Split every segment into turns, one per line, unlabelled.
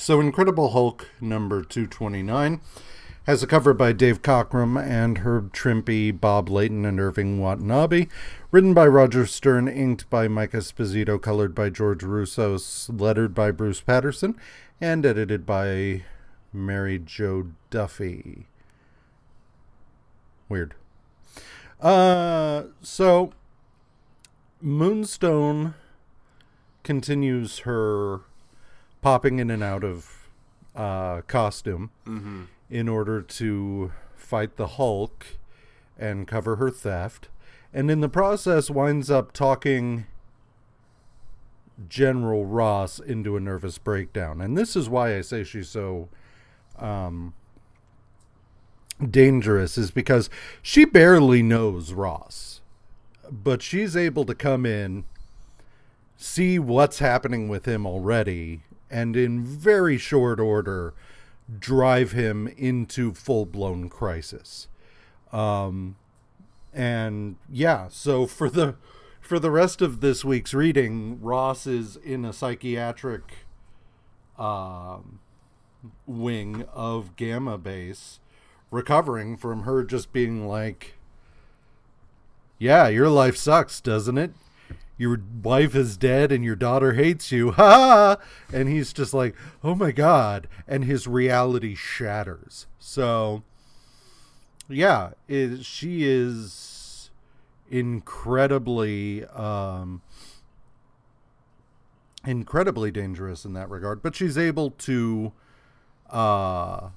So, Incredible Hulk number 229 has a cover by Dave Cockrum and Herb Trimpe, Bob Layton, and Irving Watanabe. Written by Roger Stern, inked by Mike Esposito, colored by George Roussos, lettered by Bruce Patterson, and edited by Mary Jo Duffy. Weird. Uh, so Moonstone continues her popping in and out of uh, costume
Mm-hmm.
in order to fight the Hulk and cover her theft. And in the process, winds up talking General Ross into a nervous breakdown. And this is why I say she's so um, dangerous, is because she barely knows Ross. But she's able to come in, see what's happening with him already, and in very short order drive him into full blown crisis. Um, and yeah, so for the for the rest of this week's reading, Ross is in a psychiatric um, wing of Gamma Base, recovering from her just being like, "Yeah, your life sucks, doesn't it? Your wife is dead and your daughter hates you." Ha! And he's just like, "Oh my god!" And his reality shatters. So, yeah, is she is incredibly um incredibly dangerous in that regard but she's able to uh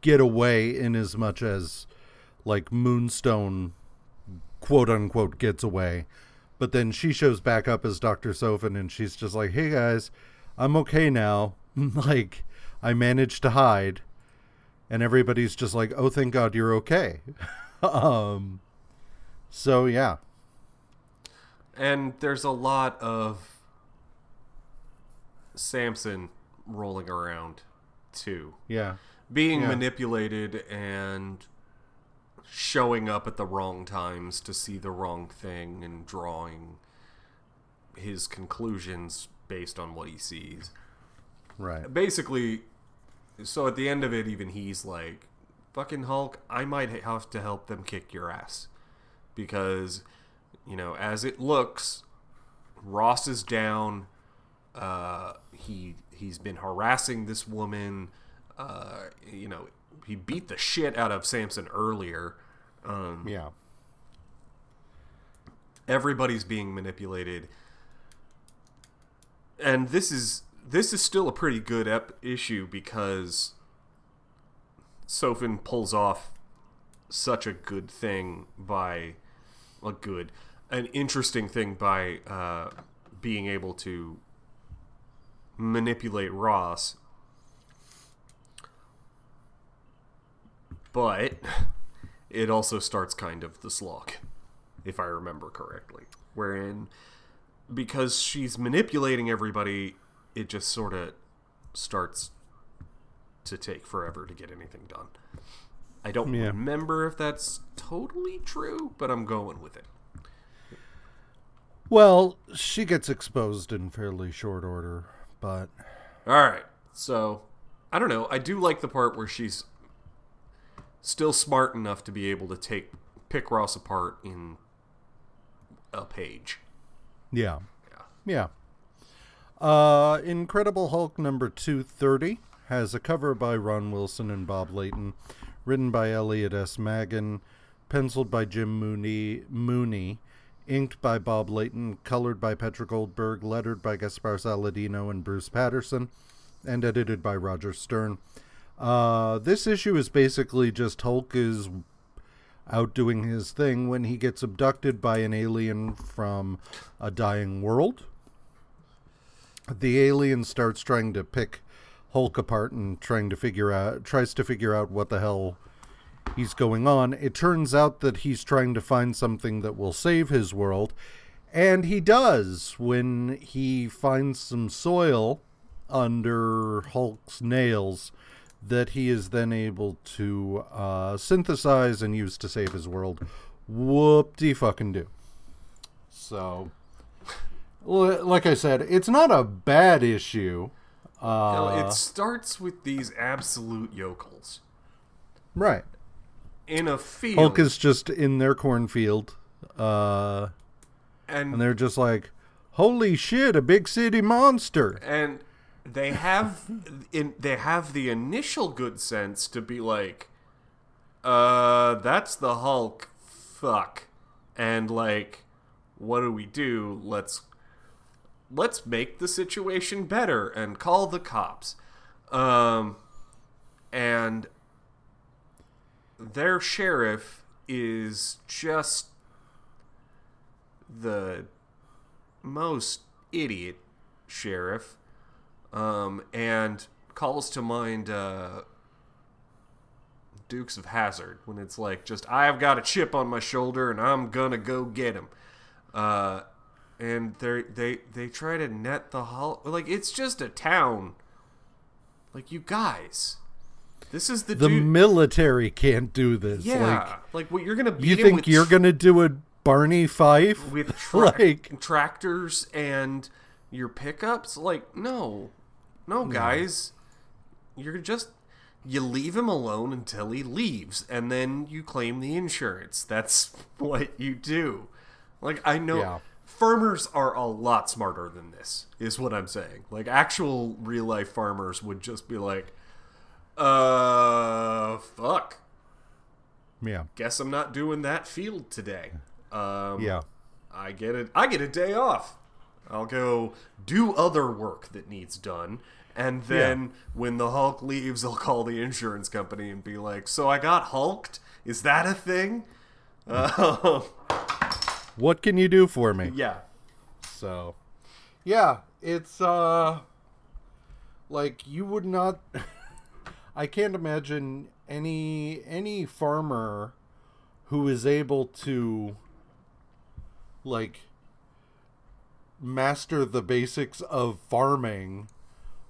get away in as much as like moonstone quote unquote gets away but then she shows back up as dr sofen and she's just like hey guys i'm okay now. Like i managed to hide. And everybody's just like oh thank god you're okay. Um so yeah.
And there's a lot of Samson rolling around too.
yeah.
Being
Yeah.
manipulated and showing up at the wrong times to see the wrong thing and drawing his conclusions based on what he sees.
right
Basically, so at the end of it, even he's like, fucking Hulk, I might have to help them kick your ass. Because, you know, as it looks, Ross is down. Uh, he he's been harassing this woman. Uh, you know, he beat the shit out of Samson earlier. Um,
yeah
everybody's being manipulated and this is this is still a pretty good ep- issue because Sofen pulls off such a good thing by a good an interesting thing by uh, being able to manipulate Ross but it also starts kind of the slog if I remember correctly. Wherein, because she's manipulating everybody, it just sort of starts to take forever to get anything done. I don't
Yeah.
remember if that's totally true, but I'm going with it.
well she gets exposed in fairly short order but
All right. So, I don't know. I do like the part where she's still smart enough to be able to take pick Ross apart in a page.
yeah
Yeah.
yeah uh incredible hulk number 230 has a cover by ron wilson and bob layton written by elliot s maggin penciled by jim mooney mooney inked by bob layton colored by petra goldberg lettered by gaspar saladino and bruce patterson and edited by roger stern uh, this issue is basically just hulk is out doing his thing when he gets abducted by an alien from a dying world. The alien starts trying to pick Hulk apart and trying to figure out tries to figure out what the hell he's going on. It turns out that he's trying to find something that will save his world, and he does when he finds some soil under Hulk's nails that he is then able to uh, synthesize and use to save his world. Whoop de fucking do. So, like I said, it's not a bad issue. Uh,
it starts with these absolute yokels
right.
in a field,
Hulk is just in their cornfield, uh,
and
and they're just like, "Holy shit, a big city monster!"
and they have in they have the initial good sense to be like uh that's the hulk fuck. And like what do we do? Let's let's make the situation better and call the cops. Um and their sheriff is just the most idiot sheriff um, and calls to mind uh, Dukes of Hazzard when it's like just I've got a chip on my shoulder and I'm gonna go get him, uh, and they they they try to net the Hulk like it's just a town, like you guys, this is the,
The
dude.
military can't do this.
yeah, like, what you're gonna
like, you think you're gonna do a Barney Fife?
with tra-
like,
tractors and your pickups like no no guys. You're just you leave him alone until he leaves and then you claim the insurance. That's what you do. Like i know
Yeah.
farmers are a lot smarter than this is what i'm saying. Like actual real life farmers would just be like uh fuck.
Yeah,
guess i'm not doing that field today. Um
yeah,
I get it. I get a day off. I'll go do other work that needs done. And then when the Hulk leaves, I'll call the insurance company and be like, "So I got hulked. Is that a thing?" Uh,
What can you do for me?
yeah,
So, yeah, it's uh, like you would not. I can't imagine any any farmer who is able to like master the basics of farming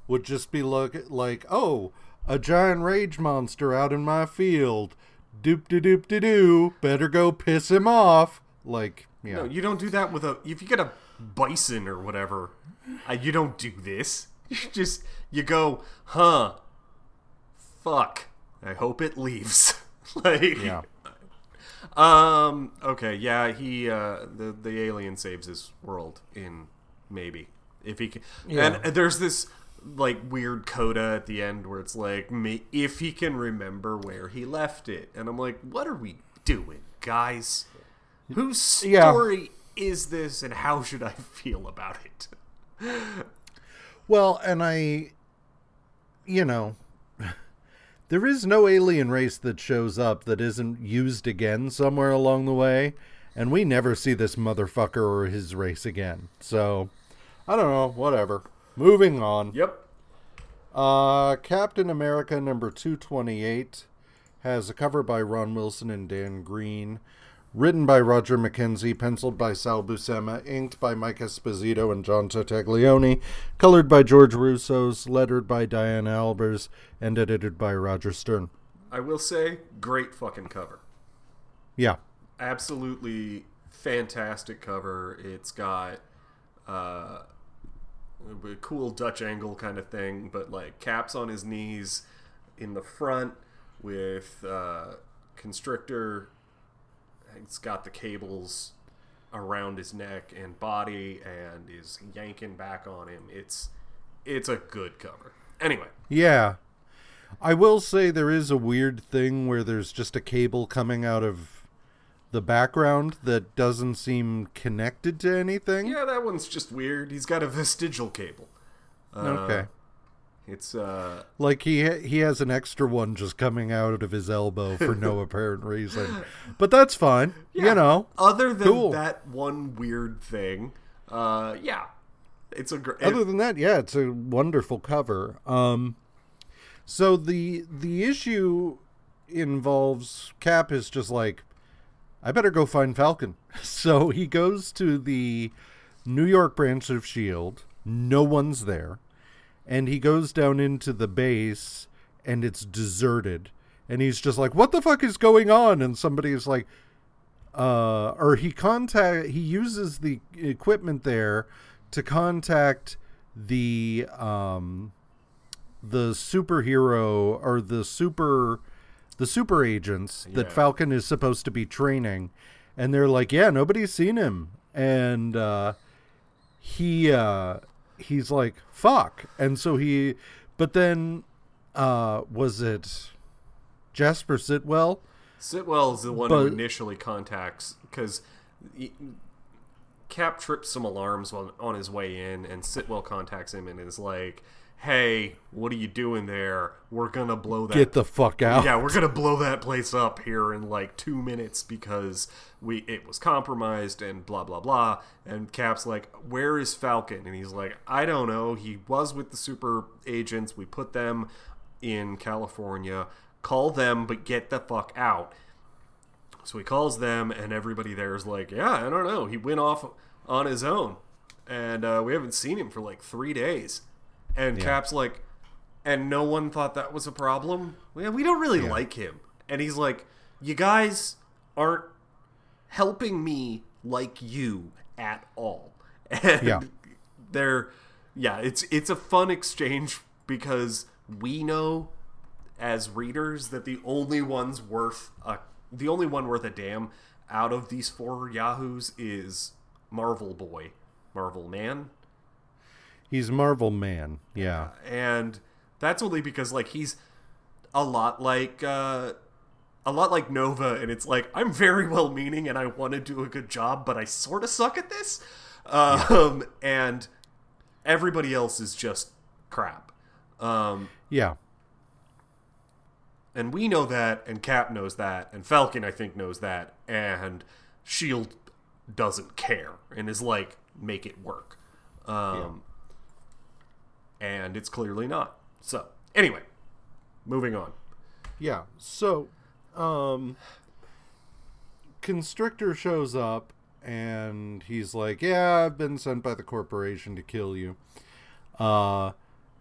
would just be look like oh a giant rage monster out in my field doop de doop de doo better go piss him off like yeah
no, you don't do that with a. If you get a bison or whatever, uh, you don't do this. You just you go, huh? Fuck. I hope it leaves. like
yeah
Um. Okay. Yeah. He. Uh. The the alien saves his world in maybe if he can.
Yeah.
And there's this like weird coda at the end where it's like me if he can remember where he left it, and I'm like, what are we doing, guys? Whose
Yeah.
story is this, and how should I feel about it?
Well, and I, you know, there is no alien race that shows up that isn't used again somewhere along the way, and we never see this motherfucker or his race again. So, I don't know, whatever. Moving on.
Yep.
Uh, Captain America number 228 has a cover by Ron Wilson and Dan Green, written by Roger McKenzie, penciled by Sal Buscema, inked by Mike Esposito and John Tartaglione, colored by George Roussos, lettered by Diana Albers, and edited by Roger Stern.
I will say, great fucking cover.
Yeah.
absolutely fantastic cover. It's got uh, a cool Dutch angle kind of thing, but like caps on his knees in the front with uh, constrictor. It's got the cables around his neck and body, and is yanking back on him. It's it's a good cover. Anyway,
Yeah. I will say there is a weird thing where there's just a cable coming out of the background that doesn't seem connected to anything.
yeah, that one's just weird. He's got a vestigial cable. Uh,
Okay.
It's uh
Like he ha- he has an extra one just coming out of his elbow for no apparent reason, but that's fine.
Yeah.
You know,
other than
Cool.
that one weird thing, uh, yeah, it's a great.
other than that, yeah, it's a wonderful cover. Um, so the the issue involves Cap is just like, I better go find Falcon. So he goes to the New York branch of Shield. No one's there, and he goes down into the base, and it's deserted. And he's just like, "What the fuck is going on?" And somebody's like, uh, or he contact he uses the equipment there to contact the um the superhero or the super the super agents that Falcon is supposed to be training, and they're like, "Yeah, nobody's seen him," and uh, he uh, he's like, "Fuck," and so he, but then uh, was it Jasper Sitwell?
sitwell is the one who initially contacts because Cap trips some alarms on, on his way in, and Sitwell contacts him and is like, "Hey, what are you doing there? We're gonna blow that.
Get the fuck out!
yeah, we're gonna blow that place up here in like two minutes because we it was compromised and blah blah blah." And Cap's like, "Where is Falcon?" And he's like, "I don't know. He was with the super agents. We put them in California. Call them, but get the fuck out." So he calls them, and everybody there is like, "Yeah, I don't know. He went off on his own, and uh, we haven't seen him for like three days." And Cap's like, "And no one thought that was a problem. Yeah, we don't really like him." And he's like, "You guys aren't helping me like you at all." And
Yeah.
they're, yeah, it's it's a fun exchange because we know as readers that the only one's worth a the only one worth a damn out of these four yahoos is Marvel Boy, Marvel Man,
He's Marvel Man. Yeah,
and that's only because like he's a lot like uh a lot like Nova and it's like I'm very well meaning and I want to do a good job but I sort of suck at this. Um and everybody else is just crap. Um
yeah,
And we know that, and Cap knows that, and Falcon, I think, knows that, and Shield doesn't care and is like, make it work. Um, And it's clearly not. So, anyway, moving on.
yeah. So, um, Constrictor shows up and he's like, "Yeah, I've been sent by the corporation to kill you." Uh,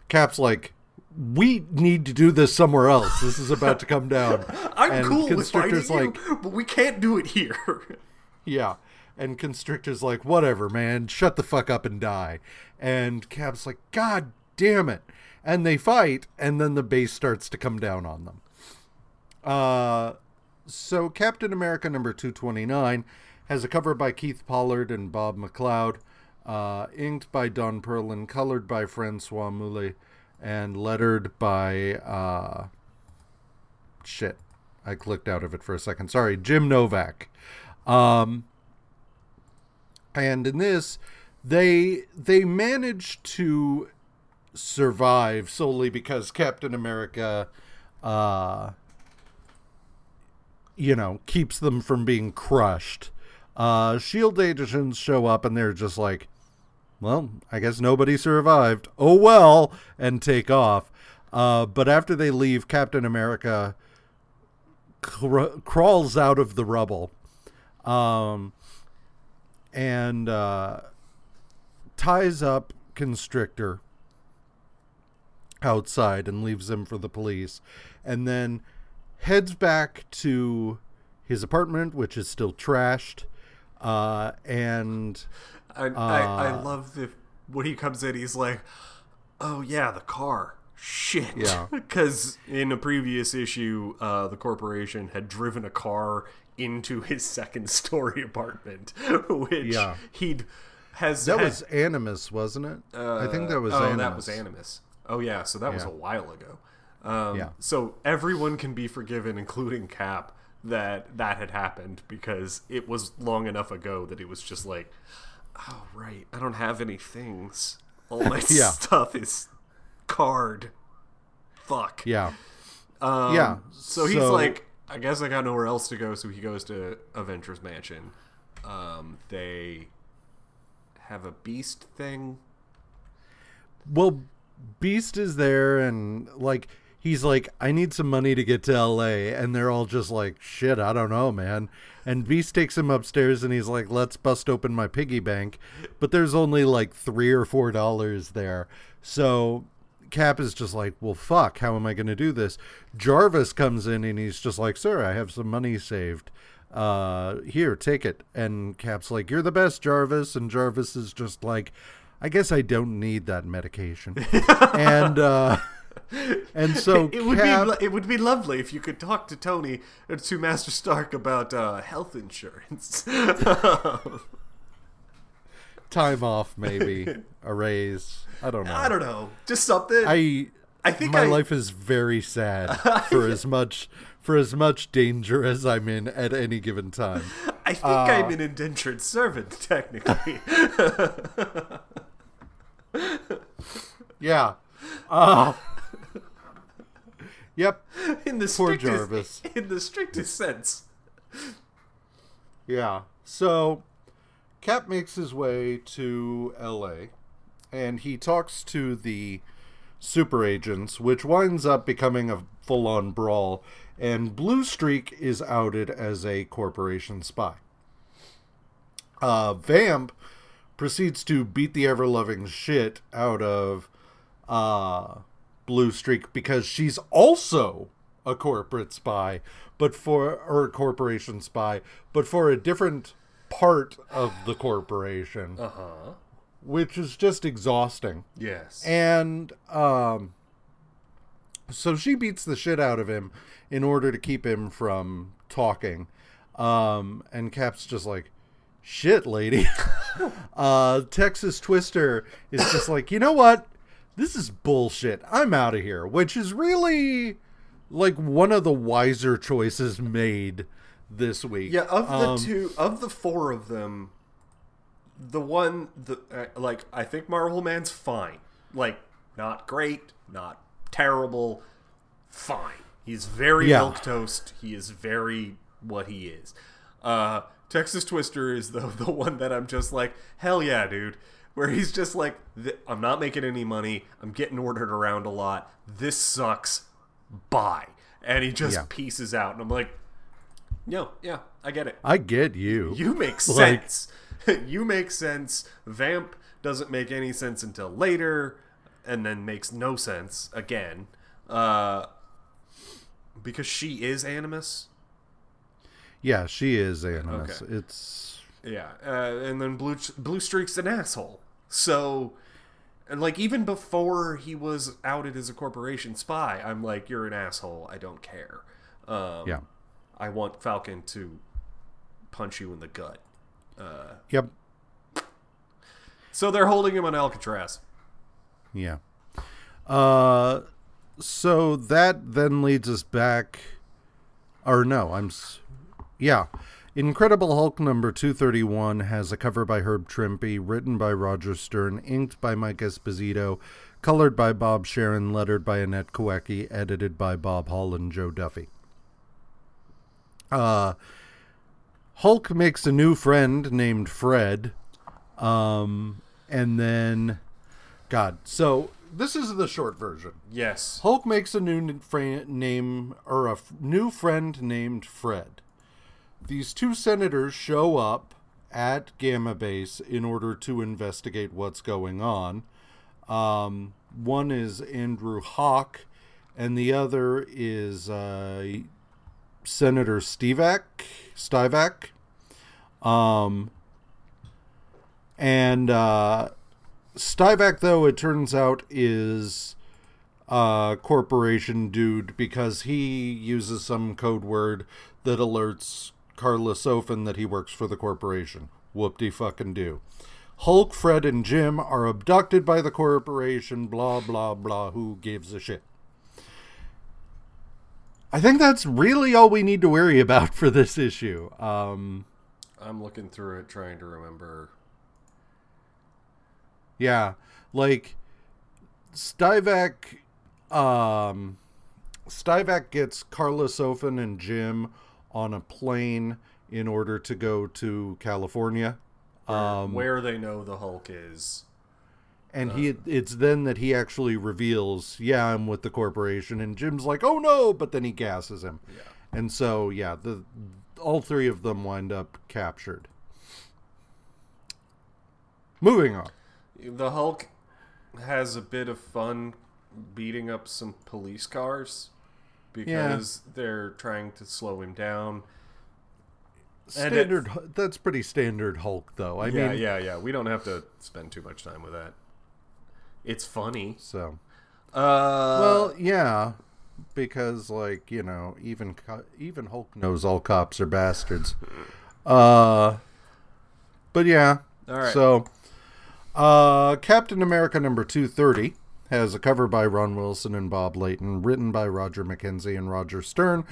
Cap's like, "We need to do this somewhere else. This is about to come down."
I'm
And
cool with fighting
Constrictor's
you, but we can't do it here.
Yeah. And Constrictor's like, whatever, man, shut the fuck up and die. And Cap's like, God damn it. And they fight, and then the base starts to come down on them. Uh, so Captain America number 229 has a cover by Keith Pollard and Bob McLeod, uh, inked by Don Perlin, colored by Francoise Mouly, and lettered by, uh, shit. I clicked out of it for a second. Sorry, Jim Novak. Um, and in this, they they manage to survive solely because Captain America, uh, you know, keeps them from being crushed. Uh, Shield agents show up and they're just like, well, I guess nobody survived. Oh well, and take off. Uh, but after they leave, Captain America cr- crawls out of the rubble um, and uh, ties up Constrictor outside and leaves him for the police, and then heads back to his apartment, which is still trashed. Uh, and
I, I, I
Uh,
love the when he comes in, he's like, "Oh yeah, the car." Shit.
Yeah.
Because in a previous issue, uh, the corporation had driven a car into his second story apartment, which
Yeah.
he'd has
that
had-
was Animus, wasn't it? I think that was
oh,
Animus.
that was Animus. Oh yeah, so that was a while ago. Um,
Yeah.
So everyone can be forgiven, including Cap, that that had happened because it was long enough ago that it was just like, oh right, I don't have any things. All my
Yeah.
stuff is card. Fuck.
Yeah.
Um,
Yeah,
So he's
so-
like, I guess I got nowhere else to go, so he goes to Avengers Mansion. Um, they have a beast thing.
Well, Beast is there, and like he's like, I need some money to get to L.A., and they're all just like, shit, I don't know, man. And Beast takes him upstairs, and he's like, let's bust open my piggy bank, but there's only like three or four dollars there, so. Cap is just like, well, fuck, how am I going to do this? Jarvis comes in and he's just like, sir, I have some money saved. Uh, here, take it. And Cap's like, you're the best, Jarvis. And Jarvis is just like, I guess I don't need that medication. and uh, And so
it would
Cap,
be it would be lovely if you could talk to Tony or to Master Stark about uh, health insurance.
time off, maybe a raise. I don't know.
I don't know, just something.
I
I think
my
I-
life is very sad for as much for as much danger as I'm in at any given time.
I think
uh,
I'm an indentured servant, technically.
Yeah. Uh, yep.
in the
Poor
strictest,
Jarvis.
in the strictest sense.
Yeah. So Cap makes his way to LA and he talks to the super agents, which winds up becoming a full on brawl, and Blue Streak is outed as a corporation spy. Uh, Vamp proceeds to beat the ever loving shit out of uh, Blue Streak because she's also a corporate spy, but for or a corporation spy, but for a different part of the corporation,
Uh huh.
which is just exhausting.
Yes.
And um so she beats the shit out of him in order to keep him from talking. Um and Cap's just like shit, lady. uh Texas Twister is just like, "You know what? This is bullshit. I'm out of here." Which is really like one of the wiser choices made this week.
yeah, of the
Um,
two, of the four of them, the one, the uh, like, I think Marvel Man's fine. Like, not great, not terrible, fine. He's very
Yeah.
milk toast. He is very what he is. Uh, Texas Twister is the the one that I'm just like, hell yeah, dude. Where he's just like, I'm not making any money. I'm getting ordered around a lot. This sucks. Bye. And he just
Yeah.
pieces out, and I'm like, no, yeah, I get it.
I get you.
You make
Like-
sense. you make sense. Vamp doesn't make any sense until later, and then makes no sense again. Uh, because she is Animus.
Yeah, she is Animus.
Okay.
It's
Yeah, uh, and then Blue Blue Streak's an asshole. So, and like even before he was outed as a corporation spy, I'm like, you're an asshole. I don't care. Um,
yeah.
I want Falcon to punch you in the gut.
Yep.
So they're holding him on Alcatraz.
Yeah. Uh, so that then leads us back. Or no, I'm. S- yeah. Incredible Hulk number 231 has a cover by Herb Trimpe, written by Roger Stern, inked by Mike Esposito, colored by Bob Sharen, lettered by Annette Kawecki, edited by Bob Hall and Joe Duffy. Uh, Hulk makes a new friend named Fred. Um, and then, God, so this is the short version.
Yes.
Hulk makes a new fra- name or a f- new friend named Fred. These two senators show up at Gamma Base in order to investigate what's going on. Um, one is Andrew Hawk, and the other is uh, Senator Stivak. Stivak. Um, and uh, Stivak, though, it turns out, is a corporation dude because he uses some code word that alerts Karla Sofen that he works for the corporation. Whoop de fucking do. Hulk, Fred, and Jim are abducted by the corporation, blah, blah, blah. Who gives a shit? I think that's really all we need to worry about for this issue. Um,
I'm looking through it trying to remember.
Yeah, like Stivak, um, Stivak gets Karla Sofen and Jim on a plane in order to go to California. Um,
where they know the Hulk is.
and he it's then that he actually reveals, yeah, I'm with the corporation, and Jim's like, oh no, but then he gasses him,
Yeah.
and so yeah, the all three of them wind up captured. Moving on.
The Hulk has a bit of fun beating up some police cars because they're trying to slow him down.
Standard. that's pretty standard Hulk, though. I
yeah,
mean,
yeah, yeah. We don't have to spend too much time with that. It's funny.
so
Uh,
Well, yeah, because like you know, even even Hulk knows all cops are bastards. Uh, but yeah.
All right.
So, uh, Captain America number two thirty has a cover by Ron Wilson and Bob Layton, written by Roger McKenzie and Roger Stern.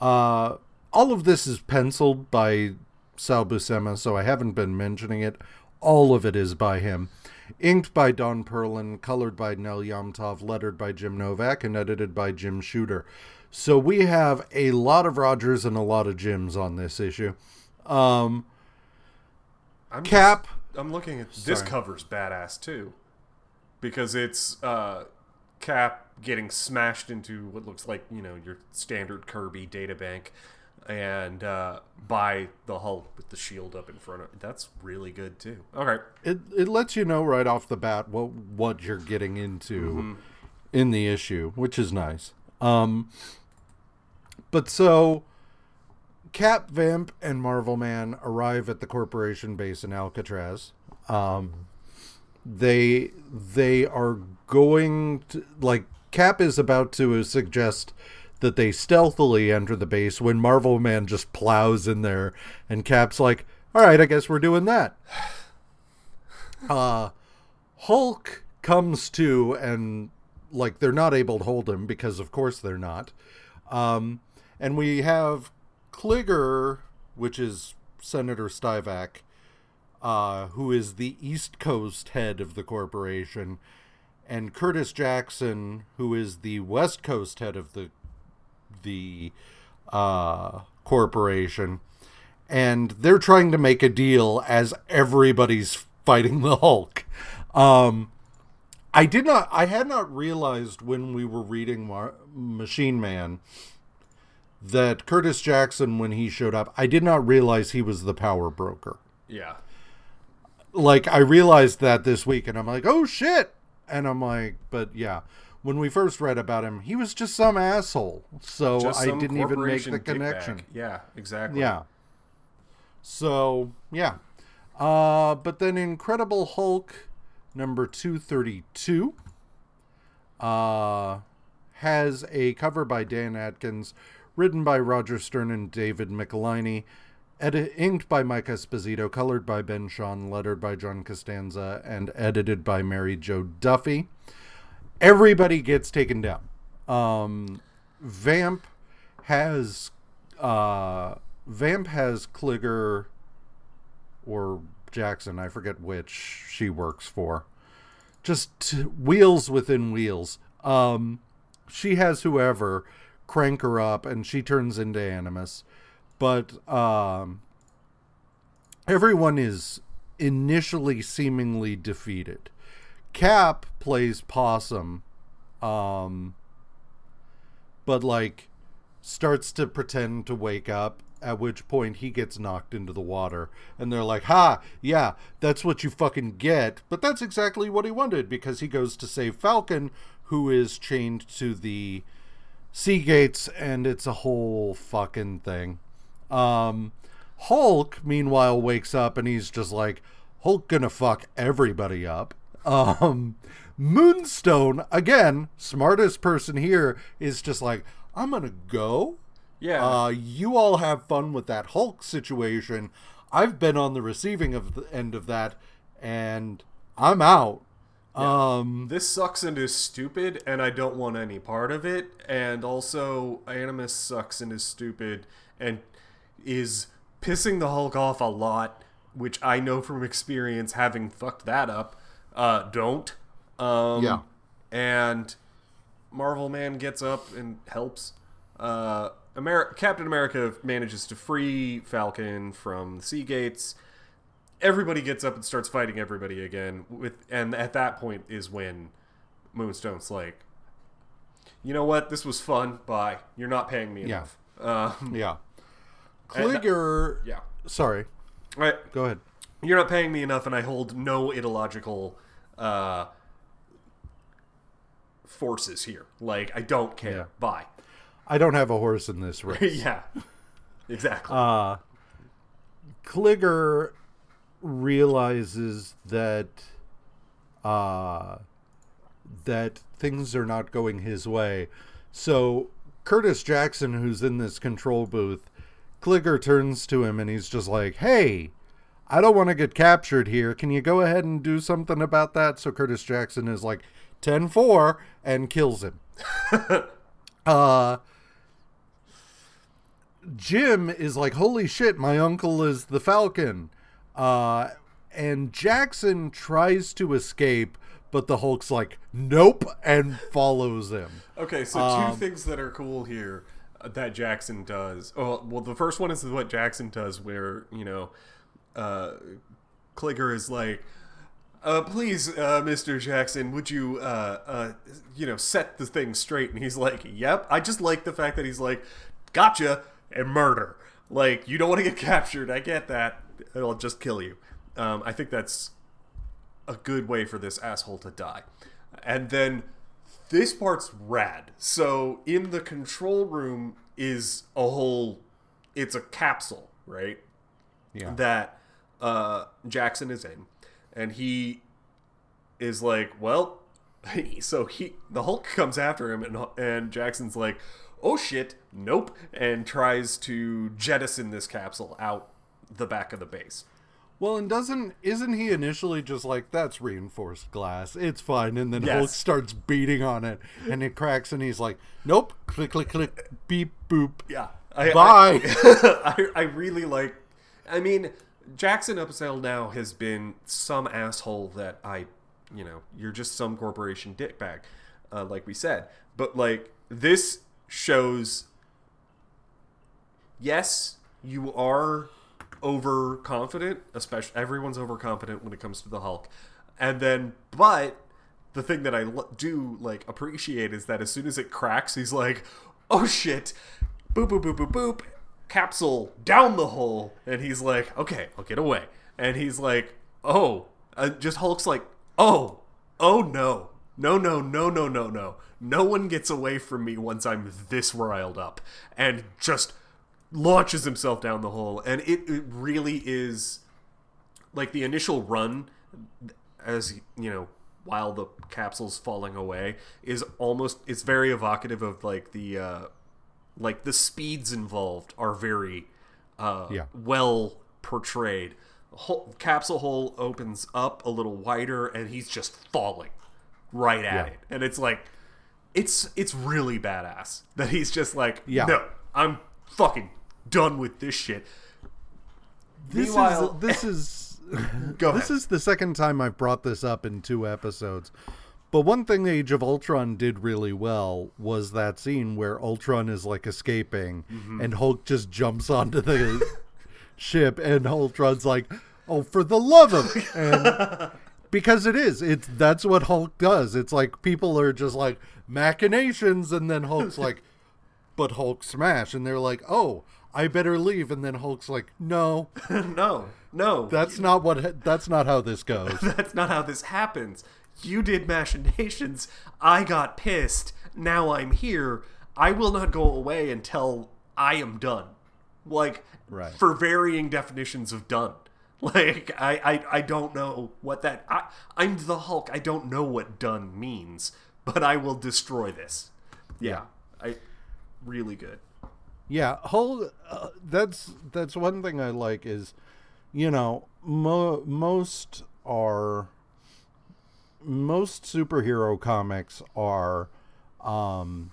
Uh, all of this is penciled by Sal Buscema, so I haven't been mentioning it. All of it is by him. Inked by Don Perlin, colored by Nel Yomtov, lettered by Jim Novak, and edited by Jim Shooter. So we have a lot of Rogers and a lot of Jims on this issue. Um,
I'm
Cap.
just- I'm looking at this
Sorry.
cover's badass too, because it's uh, Cap getting smashed into what looks like you know your standard Kirby databank, and uh, by the Hulk with the shield up in front of. That's really good too. Okay.
it it lets you know right off the bat what what you're getting into in the issue, which is nice. Um, but so Cap, Vamp, and Marvel Man arrive at the corporation base in Alcatraz. Um, they they are going to like Cap is about to suggest that they stealthily enter the base when Marvel Man just plows in there, and Cap's like, "All right, I guess we're doing that." uh Hulk comes to and like they're not able to hold him because of course they're not. Um and we have Kligger, which is Senator Stuyvesant, uh, who is the East Coast head of the corporation, and Curtis Jackson, who is the West Coast head of the the uh, corporation, and they're trying to make a deal as everybody's fighting the Hulk. Um, I did not, I had not realized when we were reading Mar- Machine Man that Curtis Jackson, when he showed up, I did not realize he was the power broker.
Yeah.
Like, I realized that this week, and I'm like, oh shit! And I'm like, but yeah. When we first read about him, he was just some asshole. So I didn't even make the connection.
Yeah. Exactly.
Yeah. So, yeah. Uh, but then Incredible Hulk number 232 uh, has a cover by Dan Adkins, written by Roger Stern and David Michelinie, edit- inked by Mike Esposito, colored by Ben Sean, lettered by John Costanza, and edited by Mary Jo Duffy. Everybody gets taken down. Um, Vamp has uh, Vamp has Kligger or Jackson, I forget which she works for. Just wheels within wheels. Um, she has whoever crank her up, and she turns into Animus. But um, everyone is initially seemingly defeated. Cap plays Possum, um, but like starts to pretend to wake up. At which point he gets knocked into the water, and they're like, "Ha, yeah, that's what you fucking get." But that's exactly what he wanted because he goes to save Falcon, who is chained to the sea gates, and it's a whole fucking thing. Um, Hulk, meanwhile, wakes up and he's just like, Hulk gonna fuck everybody up. Um, Moonstone, again, smartest person here, is just like, I'm gonna go.
Yeah.
Uh, you all have fun with that Hulk situation. I've been on the receiving of the end of that, and I'm out. Um,
this sucks and is stupid, and I don't want any part of it. And also, Animus sucks and is stupid and is pissing the Hulk off a lot, which I know from experience, having fucked that up. Uh, don't. Um,
Yeah.
And Marvel Man gets up and helps. Uh, Amer- Captain America manages to free Falcon from the Sea Gates everybody gets up and starts fighting everybody again with and at that point is when moonstone's like you know what this was fun bye you're not paying me
Yeah.
enough um,
yeah. Kligger.
yeah
Sorry.
right
Go ahead.
you're not paying me enough and i hold no ideological uh forces here like i don't care
Yeah.
bye
I don't have a horse in this race.
yeah exactly
uh, Kligger realizes that uh, that things are not going his way. So Curtis Jackson, who's in this control booth, Kligger turns to him and he's just like, "Hey, I don't want to get captured here. Can you go ahead and do something about that?" So Curtis Jackson is like 10-4 and kills him. uh Jim is like, "Holy shit, my uncle is the Falcon." Uh and Jackson tries to escape, but the Hulk's like, "Nope," and follows him.
Okay, so two
Um,
things that are cool here that Jackson does. Oh, well, the first one is what Jackson does, where you know, uh, Kligger is like, uh, "Please, uh, Mister Jackson, would you, uh, uh, you know, set the thing straight?" And he's like, "Yep." I just like the fact that he's like, "Gotcha," and murder. Like, you don't want to get captured. I get that. It'll just kill you. Um, I think that's a good way for this asshole to die. And then this part's rad. So in the control room is a whole it's a capsule, right?
Yeah.
That uh Jackson is in. And he is like, well, so he the Hulk comes after him and and Jackson's like, "Oh shit, nope," and tries to jettison this capsule out the back of the base.
Well, and doesn't isn't he initially just like that's reinforced glass? It's fine, and then
Yes.
Hulk starts beating on it, and it cracks, and he's like, "Nope!" Click, click, click, beep, boop.
Yeah. I,
Bye.
I, I, I really like. I mean, Jackson up until now has been some asshole that I, you know, you're just some corporation dickbag, uh, like we said. But like this shows, yes, you are overconfident. Especially everyone's overconfident when it comes to the Hulk, and then but the thing that I do like appreciate is that as soon as it cracks, he's like, "Oh shit!" Boop boop boop boop boop. Capsule down the hole, and he's like, "Okay, I'll get away." And he's like, "Oh," just Hulk's like, "Oh, oh no, no, no, no, no, no, no, no one gets away from me once I'm this riled up," and just launches himself down the hole, and it, it really is like the initial run as you know while the capsule's falling away is almost it's very evocative of like the uh like the speeds involved are very uh
Yeah.
well portrayed Hole, capsule hole opens up a little wider and he's just falling right at
Yeah.
it and it's like it's it's really badass that he's just like
Yeah.
no i'm fucking done with this shit
This
Meanwhile-
is this is
Go
this is the second time I've brought this up in two episodes. But one thing Age of Ultron did really well was that scene where Ultron is like escaping
Mm-hmm.
and Hulk just jumps onto the ship and Ultron's like, "Oh, for the love of..." And because it is. It's that's what Hulk does. It's like people are just like machinations and then Hulk's like, "But Hulk smash." And they're like, "Oh, I better leave." And then Hulk's like, "No,
no no
that's not what that's not how this goes."
That's not how this happens. You did machinations. I got pissed. Now I'm here. I will not go away until I am done. Like,
Right.
for varying definitions of done. Like, I, I, I don't know what that. I, I'm the Hulk. I don't know what done means, but I will destroy this. Yeah. I. Really good.
Yeah, whole uh, that's that's one thing I like is, you know, mo- most are most superhero comics are um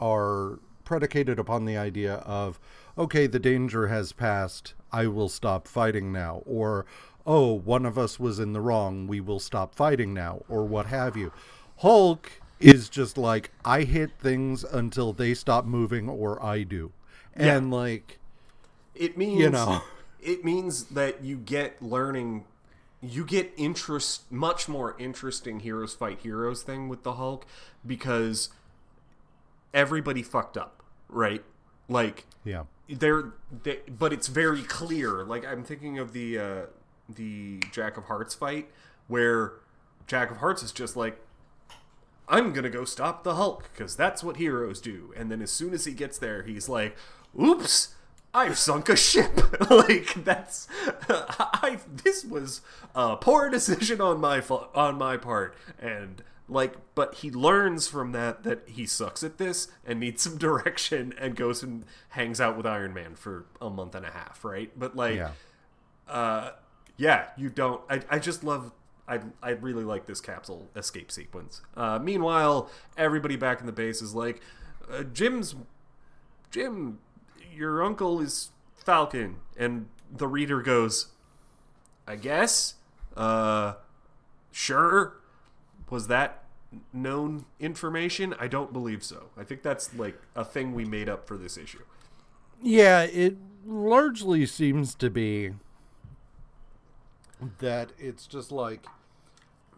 are predicated upon the idea of okay, the danger has passed, I will stop fighting now or oh, one of us was in the wrong, we will stop fighting now or what have you. Hulk is just like I hit things until they stop moving or I do. And like
It means you
know.
it means that you get learning you get interest much more interesting heroes fight heroes thing with the Hulk because everybody fucked up, right? Like
yeah.
they're they, but it's very clear. Like I'm thinking of the uh the Jack of Hearts fight where Jack of Hearts is just like I'm gonna go stop the Hulk because that's what heroes do. And then as soon as he gets there, he's like, "Oops, I've sunk a ship. like that's I this was a poor decision on my on my part and like but he learns from that that he sucks at this and needs some direction and goes and hangs out with Iron Man for a month and a half, right? But like
Yeah.
uh yeah, you don't I I just love I, I really like this capsule escape sequence. Uh, meanwhile, everybody back in the base is like, uh, Jim's Jim, your uncle is Falcon. And the reader goes, I guess? Uh, sure. Was that known information? I don't believe so. I think that's like a thing we made up for this issue.
Yeah, it largely seems to be that it's just like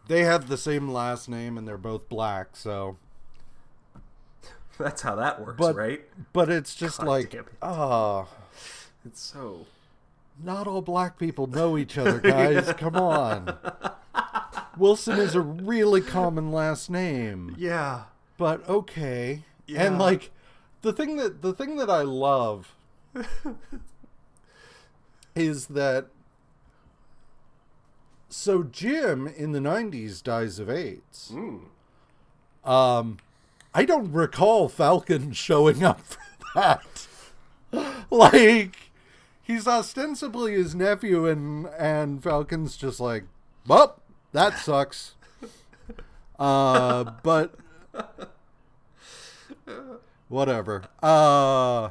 they have the same last name and they're both black, so
That's how that works,
but
right?
but it's just
God
like
it.
oh,
It's so.
not all black people know each other, guys. Come on. Wilson is a really common last name.
Yeah.
but okay.
Yeah.
And like the thing that the thing that I love is that so Jim in the 90s dies of AIDS.
Mm.
Um I don't recall Falcon showing up for that. like he's ostensibly his nephew and and Falcon's just like, "Well, that sucks." Uh but whatever. Uh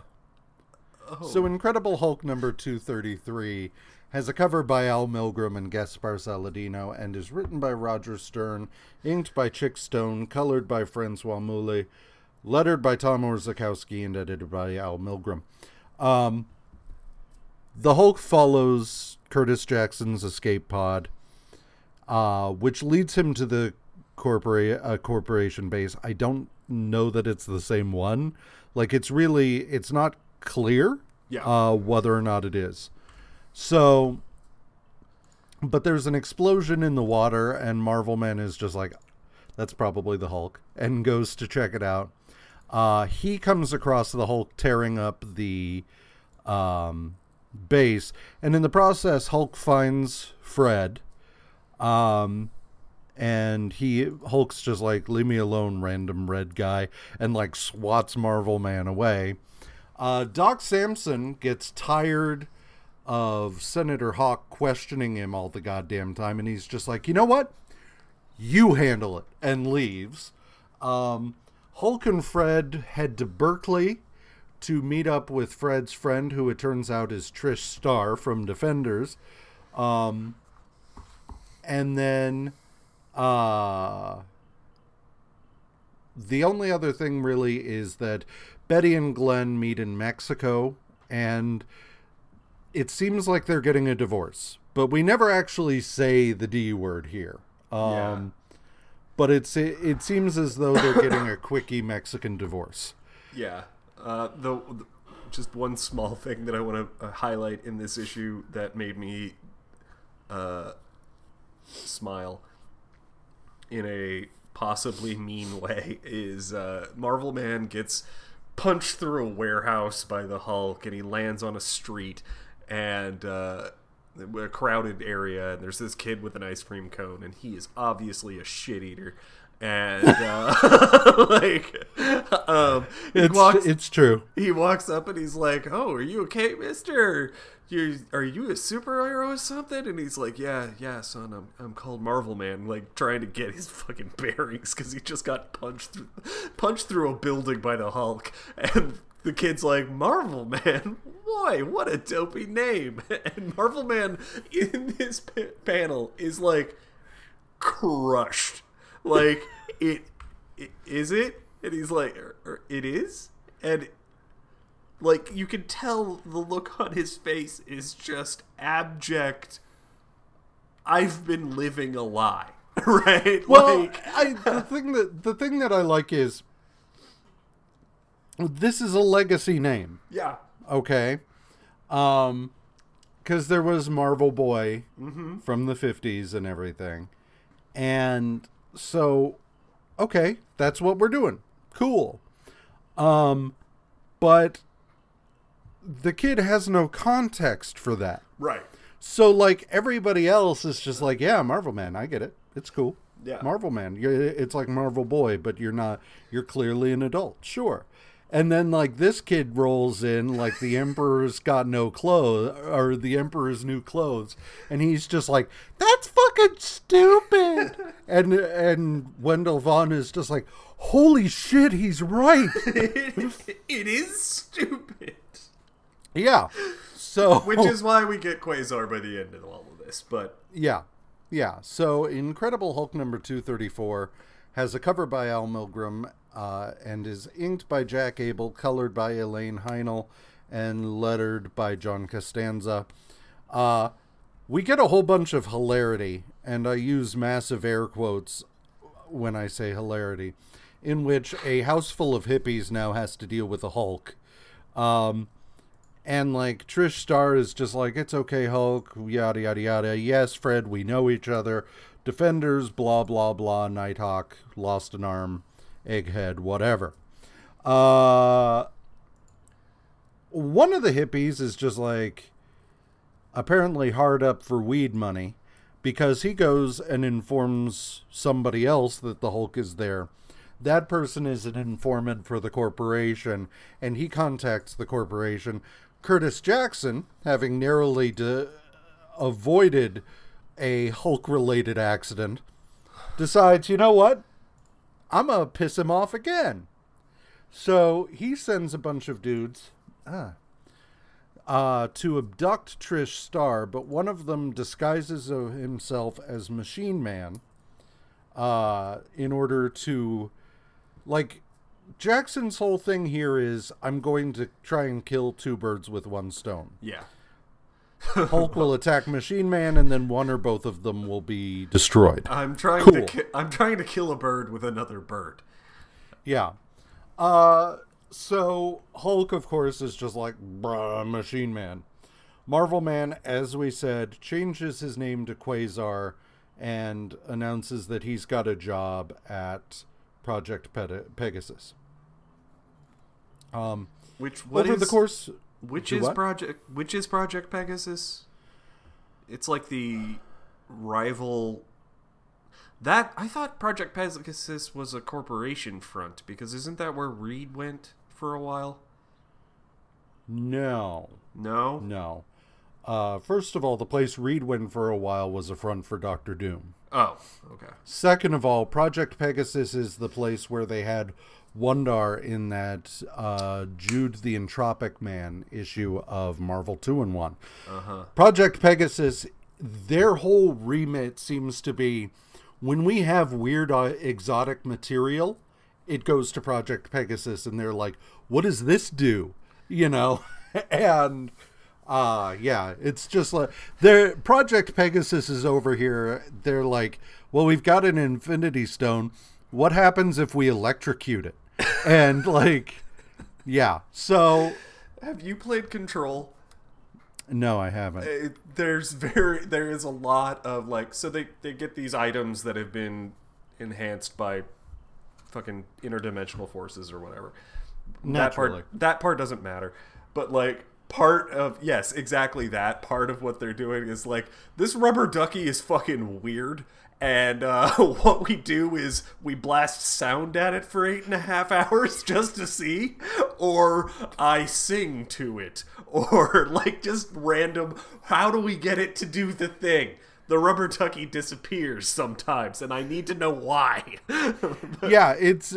so Incredible Hulk number 233 has a cover by Al Milgrom and Gaspar Saladino and is written by Roger Stern, inked by Chic Stone, colored by Francoise Mouly, lettered by Tom Orzechowski, and edited by Al Milgrom. Um, the Hulk follows Curtis Jackson's escape pod, uh, which leads him to the corpora- uh, corporation base. I don't know that it's the same one. Like, it's really, it's not clear
Yeah.
uh, whether or not it is. So, but there's an explosion in the water, and Marvel Man is just like, that's probably the Hulk, and goes to check it out. Uh, he comes across the Hulk tearing up the um, base, and in the process, Hulk finds Fred. Um, and he Hulk's just like, leave me alone, random red guy, and like swats Marvel Man away. Uh, Doc Samson gets tired of Senator Hawk questioning him all the goddamn time, and he's just like, you know what? You handle it, and leaves. Um, Hulk and Fred head to Berkeley to meet up with Fred's friend, who it turns out is Trish Starr from Defenders. Um, and then uh, the only other thing really is that Betty and Glenn meet in Mexico, and it seems like they're getting a divorce. But we never actually say the D word here. Um,
Yeah.
But it's it, it seems as though they're getting a quickie Mexican divorce.
Yeah. Uh, the, the just one small thing that I want to uh, highlight in this issue that made me uh, smile in a possibly mean way is uh, Marvel Man gets punched through a warehouse by the Hulk and he lands on a street and uh, a crowded area and there's this kid with an ice cream cone and he is obviously a shit eater and uh, like um, he
It's,
walks
it's true.
he walks up and he's like, "Oh, are you okay, Mister? You are you a superhero or something?" And he's like, "Yeah, yeah, son. I'm I'm called Marvel Man." Like trying to get his fucking bearings because he just got punched through, punched through a building by the Hulk, and the kid's like, "Marvel Man, why? What a dopey name!" And Marvel Man in this pa- panel is like crushed. Like it, it is it, and he's like, "Er, er, "It is," and like you can tell the look on his face is just abject. I've been living a lie, right?
Well,
like,
I, the thing that the thing that I like is this is a legacy name.
yeah,
okay um because there was marvel boy from the 50s and everything and so okay that's what we're doing cool um but the kid has no context for that.
Right.
So like everybody else is just like, yeah, Marvel Man, I get it. It's cool.
Yeah.
Marvel Man. It's like Marvel Boy, but you're not. You're clearly an adult. Sure. And then like this kid rolls in like the Emperor's got no clothes or the Emperor's new clothes, and he's just like, "That's fucking stupid." and and Wendell Vaughn is just like, "Holy shit, he's right."
it is stupid.
yeah. So
Which is why we get Quasar by the end of all of this. But
Yeah. Yeah. So Incredible Hulk number 234 has a cover by Al Milgrom uh, and is inked by Jack Abel, colored by Elaine Heinl, and lettered by John Costanza. Uh, we get a whole bunch of hilarity, and I use massive air quotes when I say hilarity, in which a house full of hippies now has to deal with a Hulk. Um, and like Trish Starr is just like, it's okay, Hulk, yada yada yada. Yes, Fred, we know each other. Defenders, blah blah blah. Nighthawk lost an arm, Egghead, whatever. Uh, one of the hippies is just like, apparently hard up for weed money, because he goes and informs somebody else that the Hulk is there. That person is an informant for the corporation, and he contacts the corporation. Curtis Jackson, having narrowly de- avoided a Hulk related accident, decides, you know what? I'm going to piss him off again. So he sends a bunch of dudes ah, uh, to abduct Trish Starr, but one of them disguises himself as Machine Man uh, in order to, like, Jackson's whole thing here is I'm going to try and kill two birds with one stone.
yeah.
Hulk will attack Machine Man, and then one or both of them will be destroyed.
I'm trying
Cool.
to ki- I'm trying to kill a bird with another bird.
Yeah. Uh, so Hulk, of course, is just like bruh, Machine Man. Marvel Man, as we said, changes his name to Quasar and announces that he's got a job at Project Pegasus. Um,
Which what
over
is-
the course,
which is
what?
project which is Project Pegasus? It's like the rival that I thought Project Pegasus was a corporation front because isn't that where Reed went for a while?
no,
No.
no. Uh, first of all, the place Reed went for a while was a front for Doctor Doom.
Oh, okay.
Second of all, Project Pegasus is the place where they had Wundarr in that uh, Jude the Entropic Man issue of Marvel 2 in 1.
Uh-huh.
Project Pegasus, their whole remit seems to be when we have weird uh, exotic material, it goes to Project Pegasus and they're like, what does this do? You know? and uh yeah, it's just like their Project Pegasus is over here. They're like, well, we've got an Infinity Stone. What happens if we electrocute it? And like, yeah. So
Have you played Control?
no, I haven't.
it, there's very there is a lot of like so they they get these items that have been enhanced by fucking interdimensional forces or whatever. That
Naturally.
part that part doesn't matter. But like part of yes, exactly that part of what they're doing is like this rubber ducky is fucking weird. And uh, what we do is we blast sound at it for eight and a half hours just to see, or I sing to it, or like just random. How do we get it to do the thing? The rubber ducky disappears sometimes, and I need to know why.
yeah, it's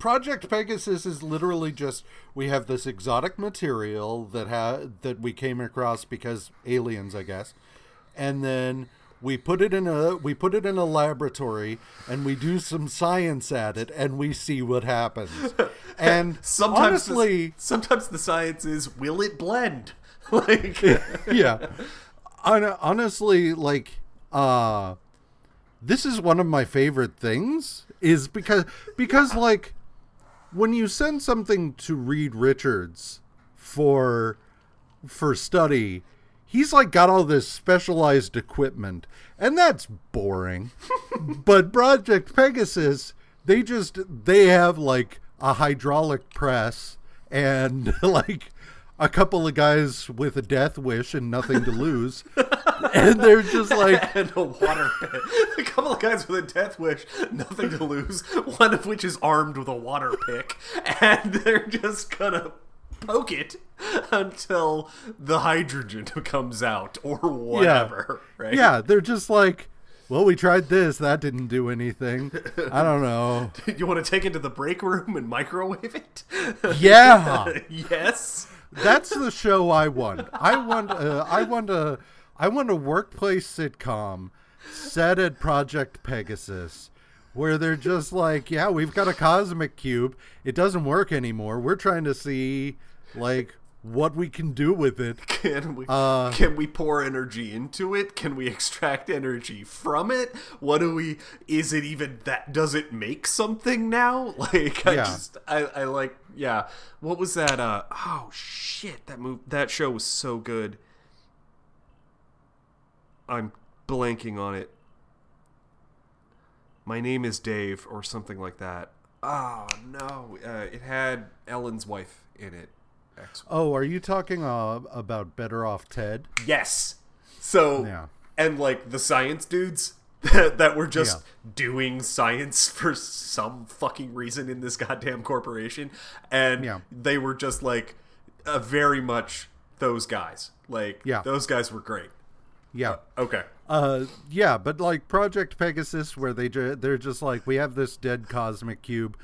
Project Pegasus is literally just we have this exotic material that ha- that we came across because aliens, I guess, and then we put it in a we put it in a laboratory and we do some science at it and we see what happens. And
sometimes,
honestly,
the, sometimes the science is will it blend? like,
yeah. Honestly, like, uh, this is one of my favorite things is because because like when you send something to Reed Richards for for study, he's like got all this specialized equipment, and that's boring. but Project Pegasus, they just they have like a hydraulic press and like a couple of guys with a death wish and nothing to lose, and they're just like,
and a water pit. A couple of guys with a death wish, nothing to lose. One of which is armed with a water pick, and they're just gonna poke it until the hydrogen comes out or whatever. Right?
yeah, they're just like, well, we tried this, that didn't do anything. I don't know.
You want to take it to the break room and microwave it?
Yeah.
yes.
That's the show I want. I want. Uh, I want a. I want a workplace sitcom set at Project Pegasus, where they're just like, yeah, we've got a cosmic cube. It doesn't work anymore. We're trying to see, like, what we can do with it.
Can we
Uh,
can we pour energy into it? Can we extract energy from it? What do we is it even that does it make something now? Like I
Yeah.
just I, I like yeah. What was that uh oh shit that move that show was so good. I'm blanking on it. My name is Dave or something like that. Oh no. Uh, it had Ellen's wife in it.
Oh, are you talking uh, about Better Off Ted?
Yes. So
Yeah.
and like the science dudes that, that were just
Yeah.
doing science for some fucking reason in this goddamn corporation and
Yeah.
they were just like uh, very much those guys. Like
Yeah.
those guys were great.
Yeah.
Okay.
Uh, yeah, but like Project Pegasus, where they ju- they're just like, we have this dead cosmic cube.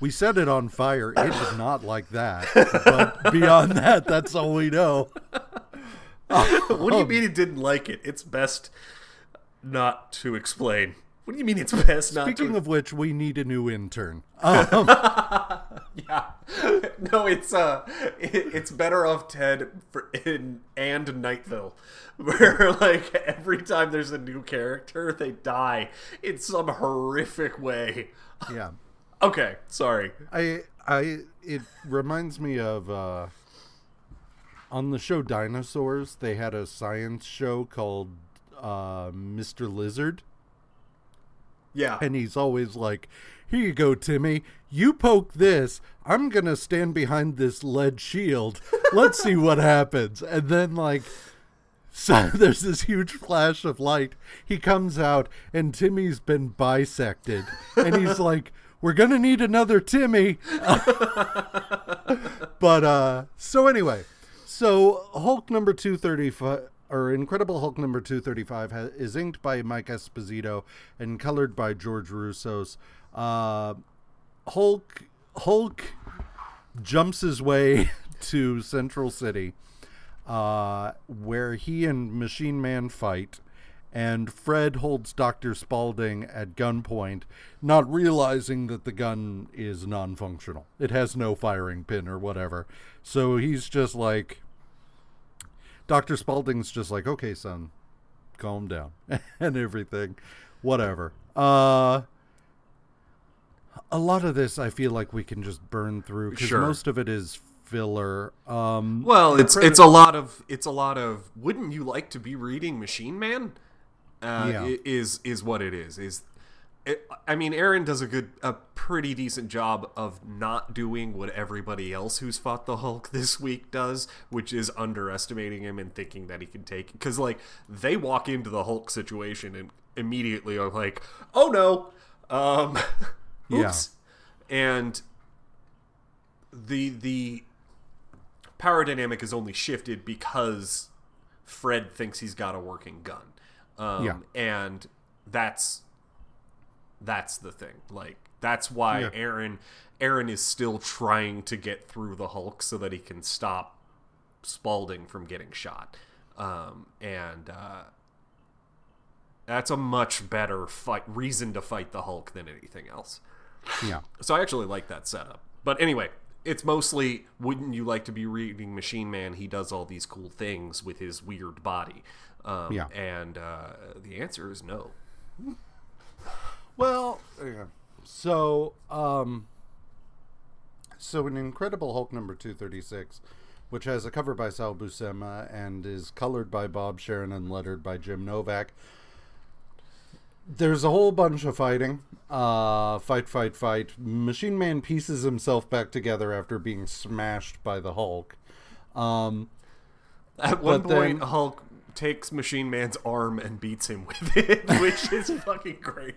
We set it on fire. It is not like that. But beyond that, that's all we know.
what do you mean it didn't like it? It's best not to explain. What do you mean it's best not
Speaking
to
of which, we need a new intern. Um,
Yeah. No, it's uh it, it's better off Ted for, in and Night Vale. Where like every time there's a new character, they die in some horrific way.
yeah,
Okay, sorry.
I I it reminds me of uh, on the show Dinosaurs. They had a science show called uh, Mr. Lizard.
Yeah.
and he's always like, "Here you go, Timmy. You poke this. I'm gonna stand behind this lead shield. Let's see what happens." And then like, so there's this huge flash of light. He comes out, and Timmy's been bisected, and he's like. We're gonna need another Timmy, but uh. So anyway, so Hulk number two thirty five, or Incredible Hulk number two thirty five, ha- is inked by Mike Esposito and colored by George Roussos. Uh, Hulk Hulk jumps his way to Central City, uh, where he and Machine Man fight. And Fred holds Dr. Spaulding at gunpoint, not realizing that the gun is non functional. It has no firing pin or whatever. So he's just like, Dr. Spaulding's just like, okay, son, calm down and everything. Whatever. Uh, a lot of this I feel like we can just burn through because
Sure.
most of it is filler. Um,
Well, it's it's a lot of it's a lot of wouldn't you like to be reading Machine Man? Uh,
Yeah.
is is what it is. Is it, I mean, Aaron does a good, a pretty decent job of not doing what everybody else who's fought the Hulk this week does, which is underestimating him and thinking that he can take. Because like they walk into the Hulk situation and immediately are like, "Oh no, um,
Yeah.
and the the power dynamic is only shifted because Fred thinks he's got a working gun. Um,
Yeah.
and that's that's the thing. Like that's why
Yeah.
Aaron Aaron is still trying to get through the Hulk so that he can stop Spalding from getting shot. Um, and uh, that's a much better fight reason to fight the Hulk than anything else.
yeah.
So I actually like that setup. But anyway, it's mostly wouldn't you like to be reading Machine Man? He does all these cool things with his weird body. Um,
Yeah.
And uh, the answer is no.
Well, yeah. so um, so in Incredible Hulk number two thirty six, which has a cover by Sal Buscema and is colored by Bob Sharen and lettered by Jim Novak. There's a whole bunch of fighting. Uh, fight, fight, fight. Machine Man pieces himself back together after being smashed by the Hulk. Um,
At one point,
then-
Hulk takes Machine Man's arm and beats him with it, which is fucking great.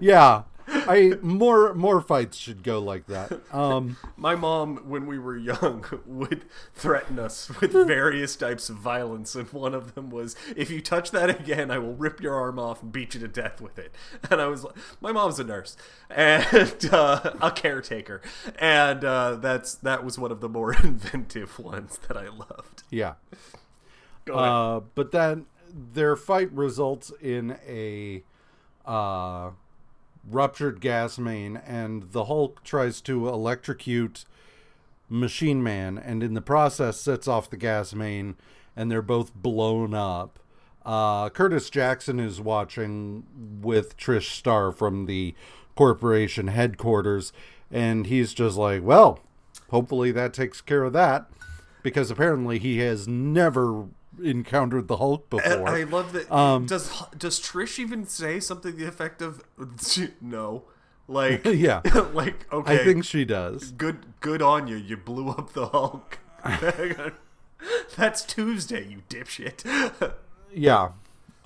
yeah, I more more fights should go like that. Um,
My mom, when we were young, would threaten us with various types of violence, and one of them was, "If you touch that again, I will rip your arm off and beat you to death with it." And I was like, "My mom's a nurse and uh, a caretaker, and uh, that's that was one of the more inventive ones that I loved."
yeah.
Go ahead.
Uh, but then their fight results in a uh, ruptured gas main, and the Hulk tries to electrocute Machine Man, and in the process sets off the gas main, and they're both blown up. Uh, Curtis Jackson is watching with Trish Starr from the corporation headquarters, and he's just like, well, hopefully that takes care of that, because apparently he has never encountered the Hulk before.
I love that.
Um,
does does Trish even say something the effect of no? Like
yeah,
like okay.
I think she does.
good good on you. You blew up the Hulk. That's Tuesday, you dipshit.
Yeah.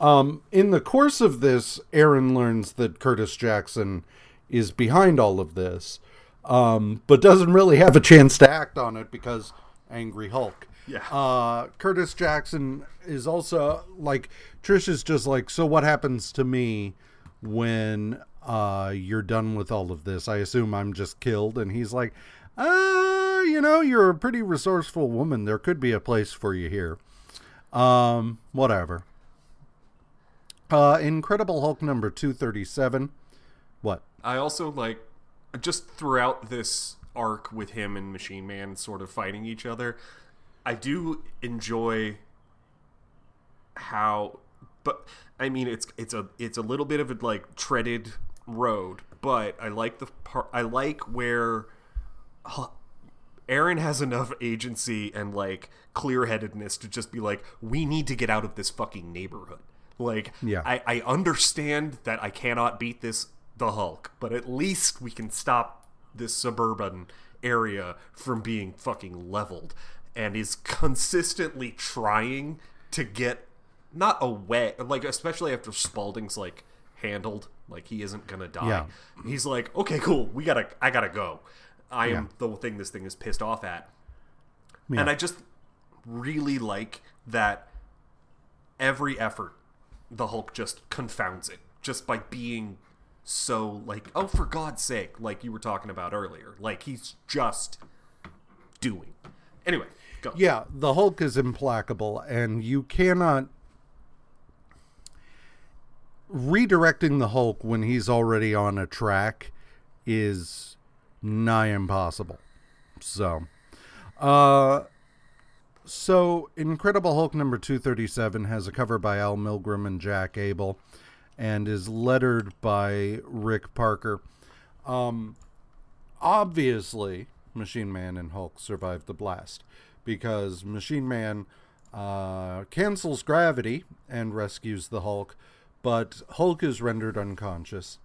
Um, in the course of this, Aaron learns that Curtis Jackson is behind all of this, um, but doesn't really have a chance to act on it because Angry Hulk.
Yeah.
Uh, Curtis Jackson is also like Trish is just like, so what happens to me when uh, you're done with all of this? I assume I'm just killed, and he's like, uh, you know, you're a pretty resourceful woman. There could be a place for you here. Um, whatever. Uh, Incredible Hulk number 237. What?
I also like just throughout this arc with him and Machine Man sort of fighting each other. I do enjoy how, but I mean it's it's a it's a little bit of a like treaded road, but I like the part. I like where Aaron has enough agency and like clear headedness to just be like, we need to get out of this fucking neighborhood. Like,
Yeah.
I, I understand that I cannot beat this the Hulk, but at least we can stop this suburban area from being fucking leveled. And is consistently trying to get not away, like especially after Spalding's like handled, like he isn't gonna die.
Yeah.
He's like, okay, cool, we gotta, I gotta go. I am
Yeah.
the thing this thing is pissed off at.
Yeah.
And I just really like that every effort the Hulk just confounds it just by being so like oh for god's sake like you were talking about earlier like he's just doing anyway go
Yeah, the Hulk is implacable, and you cannot. Redirecting the Hulk when he's already on a track is nigh impossible. So, uh, so Incredible Hulk number 237 has a cover by Al Milgrom and Jack Abel and is lettered by Rick Parker. Um, obviously, Machine Man and Hulk survived the blast because Machine Man uh, cancels gravity and rescues the Hulk, but Hulk is rendered unconscious.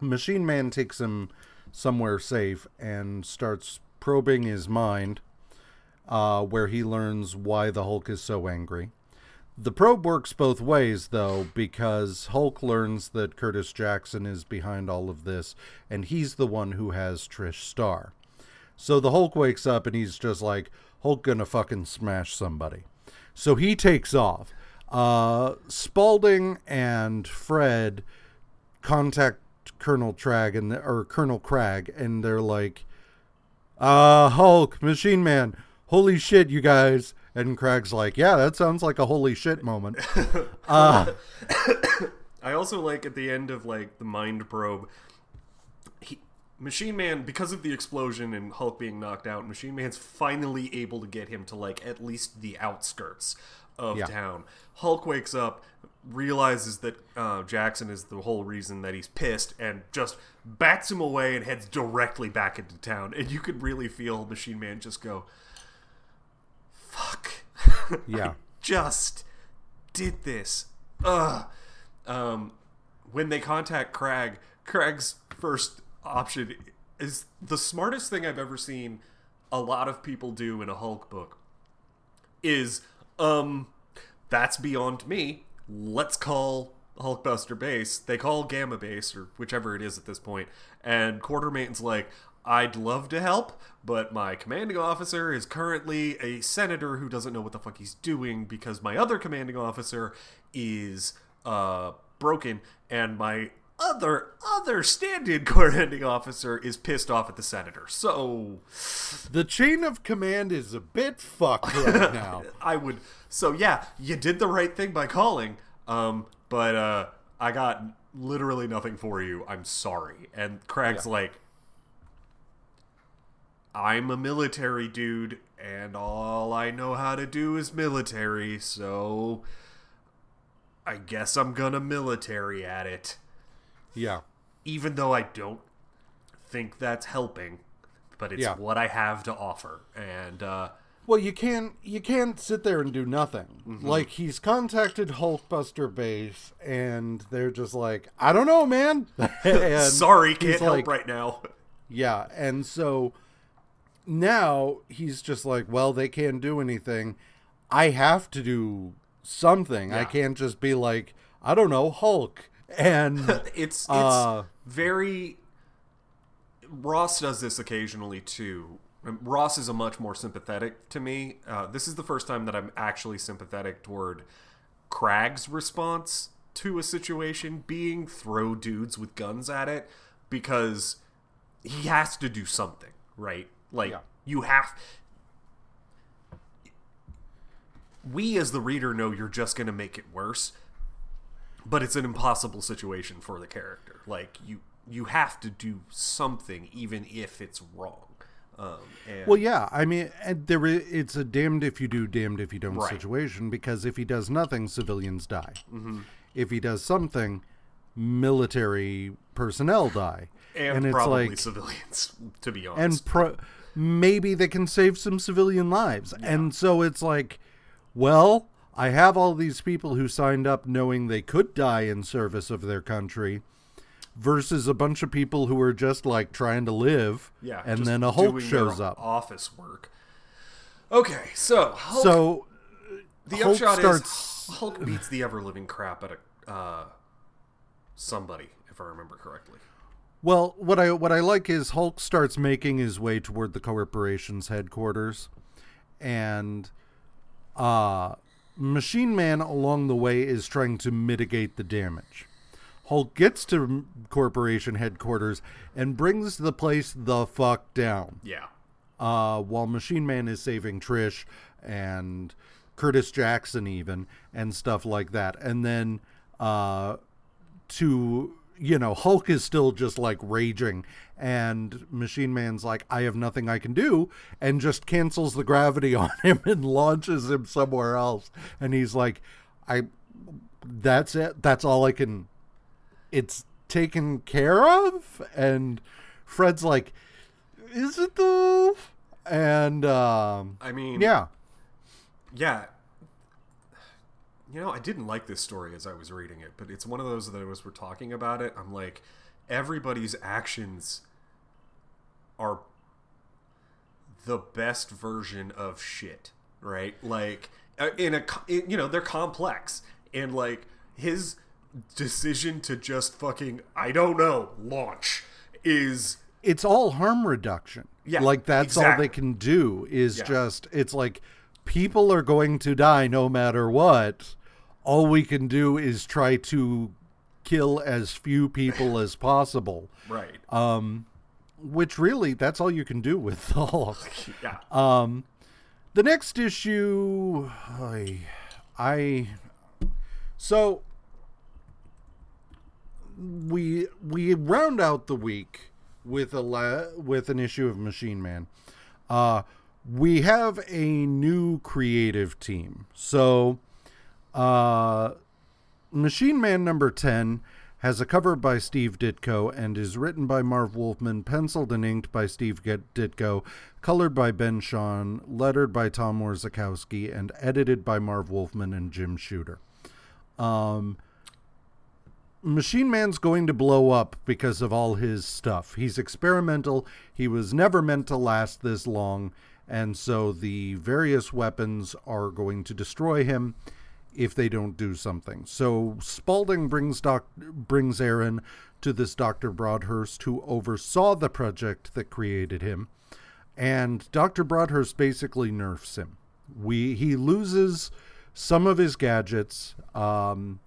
Machine Man takes him somewhere safe and starts probing his mind, uh, where he learns why the Hulk is so angry. The probe works both ways, though, because Hulk learns that Curtis Jackson is behind all of this, and he's the one who has Trish Starr. So the Hulk wakes up and he's just like, Hulk gonna fucking smash somebody. So he takes off. Uh, Spalding and Fred contact Colonel Trag and or Colonel Crag, and they're like, uh, Hulk, Machine Man, holy shit, you guys. And Crag's like, yeah, that sounds like a holy shit moment. Uh,
i also like at the end of like the mind probe machine man because of the explosion and hulk being knocked out machine man's finally able to get him to like at least the outskirts of
Yeah.
town hulk wakes up realizes that uh, jackson is the whole reason that he's pissed and just bats him away and heads directly back into town and you could really feel machine man just go fuck
yeah.
just did this. Ugh. Um, when they contact Crag, Crag's first option is the smartest thing I've ever seen a lot of people do in a Hulk book is, um, that's beyond me. Let's call Hulkbuster base. They call Gamma base or whichever it is at this point, and Quartermain's like, I'd love to help, but my commanding officer is currently a senator who doesn't know what the fuck he's doing because my other commanding officer is uh broken and my other other stand-in commanding officer is pissed off at the senator. So
The chain of command is a bit fucked right now.
I would so yeah, you did the right thing by calling. Um but uh I got literally nothing for you. I'm sorry. And Craig's like I'm a military dude and all I know how to do is military, so I guess I'm gonna military at it.
Yeah.
Even though I don't think that's helping, but it's
Yeah.
what I have to offer. And uh
Well, you can't you can't sit there and do nothing.
Mm-hmm.
Like he's contacted Hulkbuster base, and they're just like, I don't know, man.
Sorry, can't help
like-
right now.
Yeah, and so now he's just like, well, they can't do anything. I have to do something. I can't just be like, I don't know, Hulk. And
it's it's
Uh,
very Ross does this occasionally too. Ross is a much more sympathetic to me. Uh, this is the first time that I'm actually sympathetic toward Crag's response to a situation being throw dudes with guns at it because he has to do something, right? Like
Yeah.
you have we as the reader know you're just going to make it worse but it's an impossible situation for the character like you you have to do something even if it's wrong um, and
Well, yeah. I mean, and there it's a damned if you do, damned if you don't
Right.
situation because if he does nothing, civilians die.
Mm-hmm.
If he does something, military personnel die.
and,
it's
probably
like,
civilians to be honest.
and pro- maybe they can save some civilian lives. And so it's like, well, I have all these people who signed up knowing they could die in service of their country. Versus a bunch of people who are just like trying to live,
yeah
and then a Hulk shows up.
office work okay so Hulk,
So
the
Hulk
upshot
starts-
is Hulk beats the ever living crap out of uh, somebody if I remember correctly
Well, what I what I like is Hulk starts making his way toward the corporation's headquarters, and uh, Machine Man along the way is trying to mitigate the damage. Hulk gets to corporation headquarters and brings the place the fuck down.
yeah
Uh, while Machine Man is saving Trish and Curtis Jackson even and stuff like that, and then uh, to you know Hulk is still just like raging and Machine Man's like I have nothing I can do and just cancels the gravity on him and launches him somewhere else. And he's like I that's it. That's all I can it's taken care of? And Fred's like is it though? And um
I mean
yeah.
yeah you know i didn't like this story as i was reading it but it's one of those that as we're talking about it i'm like everybody's actions are the best version of shit right like uh, in a in, you know they're complex and like his decision to just fucking i don't know launch is
it's all harm reduction.
Yeah,
like that's all they can do is
Yeah.
just it's like people are going to die no matter what. All we can do is try to kill as few people as possible.
right
Um which really that's all you can do with the Hulk.
yeah
Um the next issue I I so we we round out the week with a la- with an issue of Machine Man. Uh we have a new creative team. So uh Machine Man number 10 has a cover by Steve Ditko and is written by Marv Wolfman, penciled and inked by Steve Ditko, colored by Ben Sean, lettered by Tom Orzechowski, and edited by Marv Wolfman and Jim Shooter. Um, Machine Man's going to blow up because of all his stuff. He's experimental. He was never meant to last this long, and so the various weapons are going to destroy him if they don't do something. So Spaulding brings Doc brings Aaron to this Dr. Broadhurst who oversaw the project that created him. And Dr. Broadhurst basically nerfs him. We he loses some of his gadgets um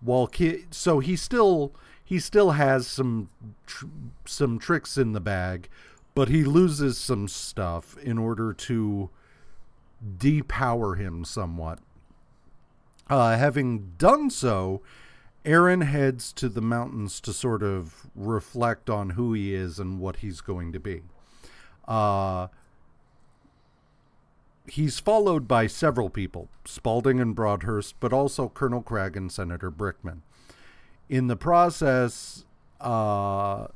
while ki- so he still he still has some tr- some tricks in the bag, but he loses some stuff in order to depower him somewhat. Uh, having done so, Aaron heads to the mountains to sort of reflect on who he is and what he's going to be. Uh, he's followed by several people, Spaulding and Broadhurst, but also Colonel Cragg and Senator Brickman. In the process, uh,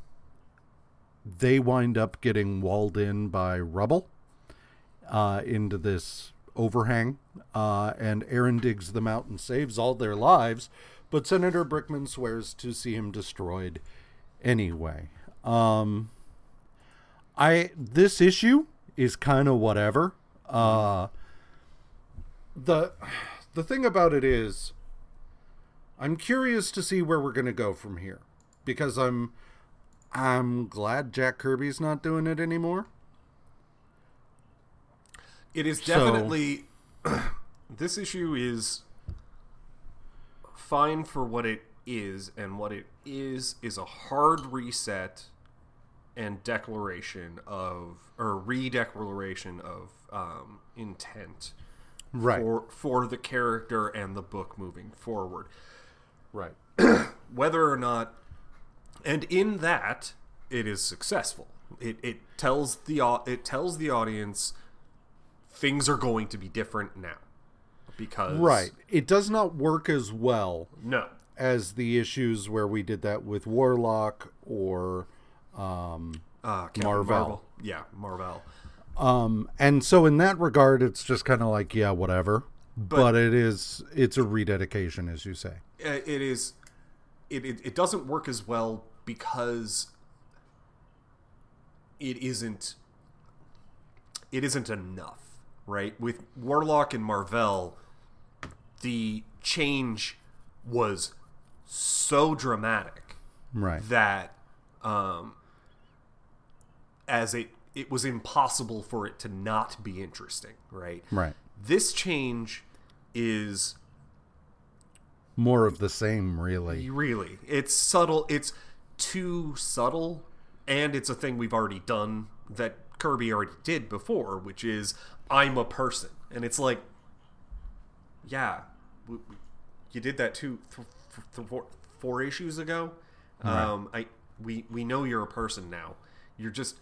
they wind up getting walled in by rubble uh, into this overhang, uh, and Aaron digs them out and saves all their lives. But Senator Brickman swears to see him destroyed anyway. Um, I this issue is kind of whatever. Uh, the the thing about it is, I'm curious to see where we're gonna go from here, because I'm I'm glad Jack Kirby's not doing it anymore.
It is
So-
definitely this issue is fine for what it is, and what it is is a hard reset and declaration of or re-declaration of um, intent
Right.
for for the character and the book moving forward.
right.
whether or not and in that it is successful. It, it tells the it tells the audience things are going to be different now because
Right. It does not work as well
no.
as the issues where we did that with Warlock or um
uh, Captain
Marvel.
yeah Marvel.
Um and so in that regard it's just kind of like yeah whatever. But, it is it's a rededication as you say.
Uh, it is it, it, it doesn't work as well because it isn't it isn't enough right? With warlock and marvel the change was so dramatic
right.
that um as it it was impossible for it to not be interesting right?
Right.
This change is
more of the same really.
Really, it's subtle. It's too subtle, and it's a thing we've already done that Kirby already did before, which is I'm a person, and it's like, yeah, w- w- you did that too th- th- th- four, issues ago. Um, I we we know you're a person now. You're just.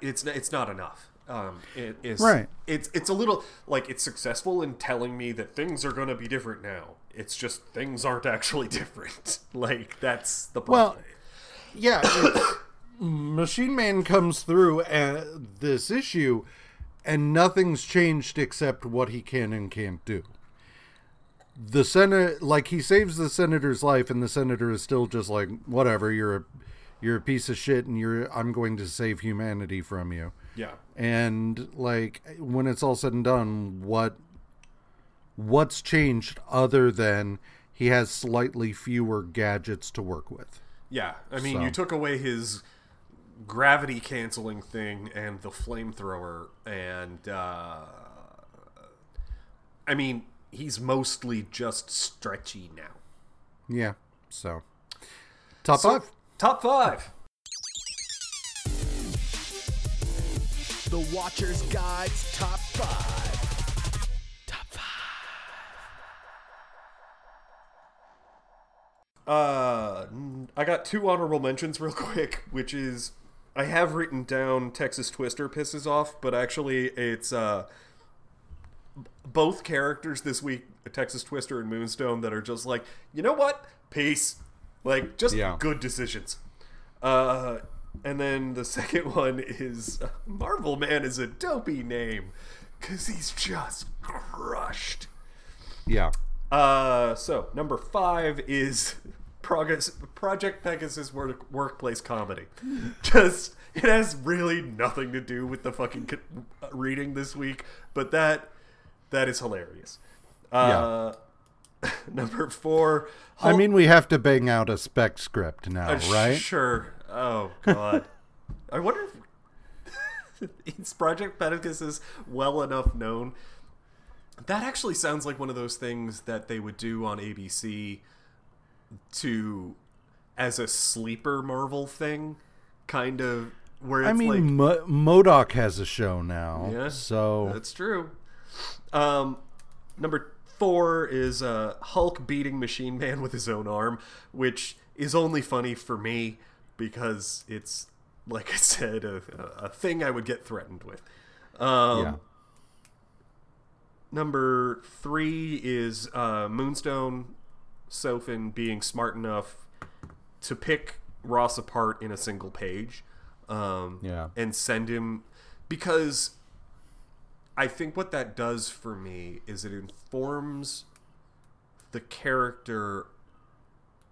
It's it's not enough. Um, it is
Right.
It's it's a little like it's successful in telling me that things are going to be different now. It's just things aren't actually different. like that's the problem.
well yeah machine man comes through uh, this issue and nothing's changed except what he can and can't do the senate like he saves the senator's life and the senator is still just like whatever you're a you're a piece of shit and you're i'm going to save humanity from you
yeah.
and like when it's all said and done what what's changed other than he has slightly fewer gadgets to work with
Yeah, I mean,
So-
you took away his gravity canceling thing and the flamethrower, and uh, I mean, he's mostly just stretchy now.
yeah so top
So,
five
Top five.
The Watcher's Guide's Top 5. Top 5.
Uh, I got two honorable mentions real quick, which is I have written down Texas Twister pisses off, but actually it's uh both characters this week, Texas Twister and Moonstone, that are just like, you know what, peace, like just
Yeah.
good decisions. Uh, and then the second one is uh, Marvel Man is a dopey name because he's just crushed.
yeah
Uh, so number five is Progress, Project Pegasus work, workplace comedy. Just it has really nothing to do with the fucking co- reading this week, but that that is hilarious. Uh, number four.
I mean, we have to bang out a spec script now,
Uh,
right?
Sure. Oh God. I wonder if is Project is well enough known. That actually sounds like one of those things that they would do on ABC to as a sleeper Marvel thing, kind of where it's
I mean,
like
Mo- MODOK has a show now,
Yeah,
so
that's true. Um, number four is uh, Hulk beating Machine Man with his own arm, which is only funny for me because it's, like I said, a, a thing I would get threatened with. Um,
yeah,
Number three is uh, Moonstone Sofen being smart enough to pick Ross apart in a single page. Um,
Yeah.
And send him. Because I think what that does for me is it informs the character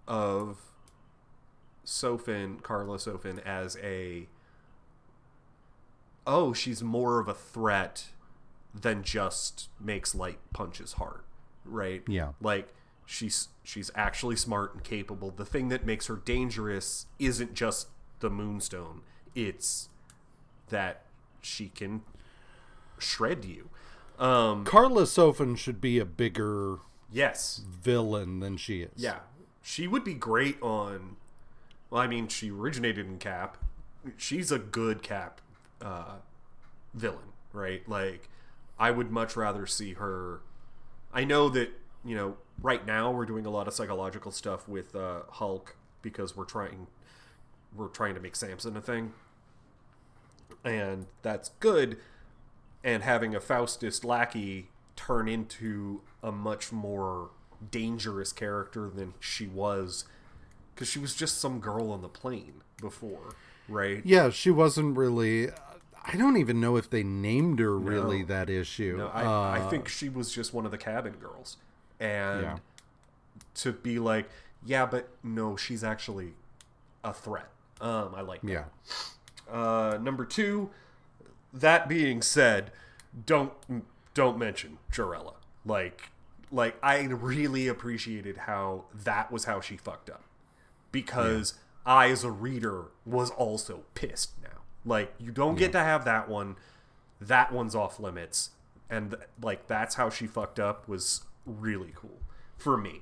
of Sofen, Karla Sofen, as a. Oh, she's more of a threat than just makes light punches hard, right?
Yeah.
Like she's she's actually smart and capable. The thing that makes her dangerous isn't just the moonstone. It's that she can shred you. Um
Karla Sofen should be a bigger
yes.
villain than she is.
Yeah. She would be great on well, I mean, she originated in Cap. She's a good Cap uh villain, right? Like I would much rather see her I know that, you know, right now we're doing a lot of psychological stuff with uh Hulk because we're trying we're trying to make Samson a thing. And that's good and having a Faustus lackey turn into a much more dangerous character than she was because she was just some girl on the plane before, right?
Yeah, she wasn't really. I don't even know if they named her really
No.
that issue.
No, I,
Uh,
I think she was just one of the cabin girls, and
Yeah.
to be like, yeah, but no, she's actually a threat. Um, I like that.
Yeah.
Uh, number two. That being said, don't don't mention Jarella. Like, like I really appreciated how that was how she fucked up, because I, as a reader, was also pissed. Now, like, you don't get to have that one. That one's off limits, and like that's how she fucked up was really cool for me.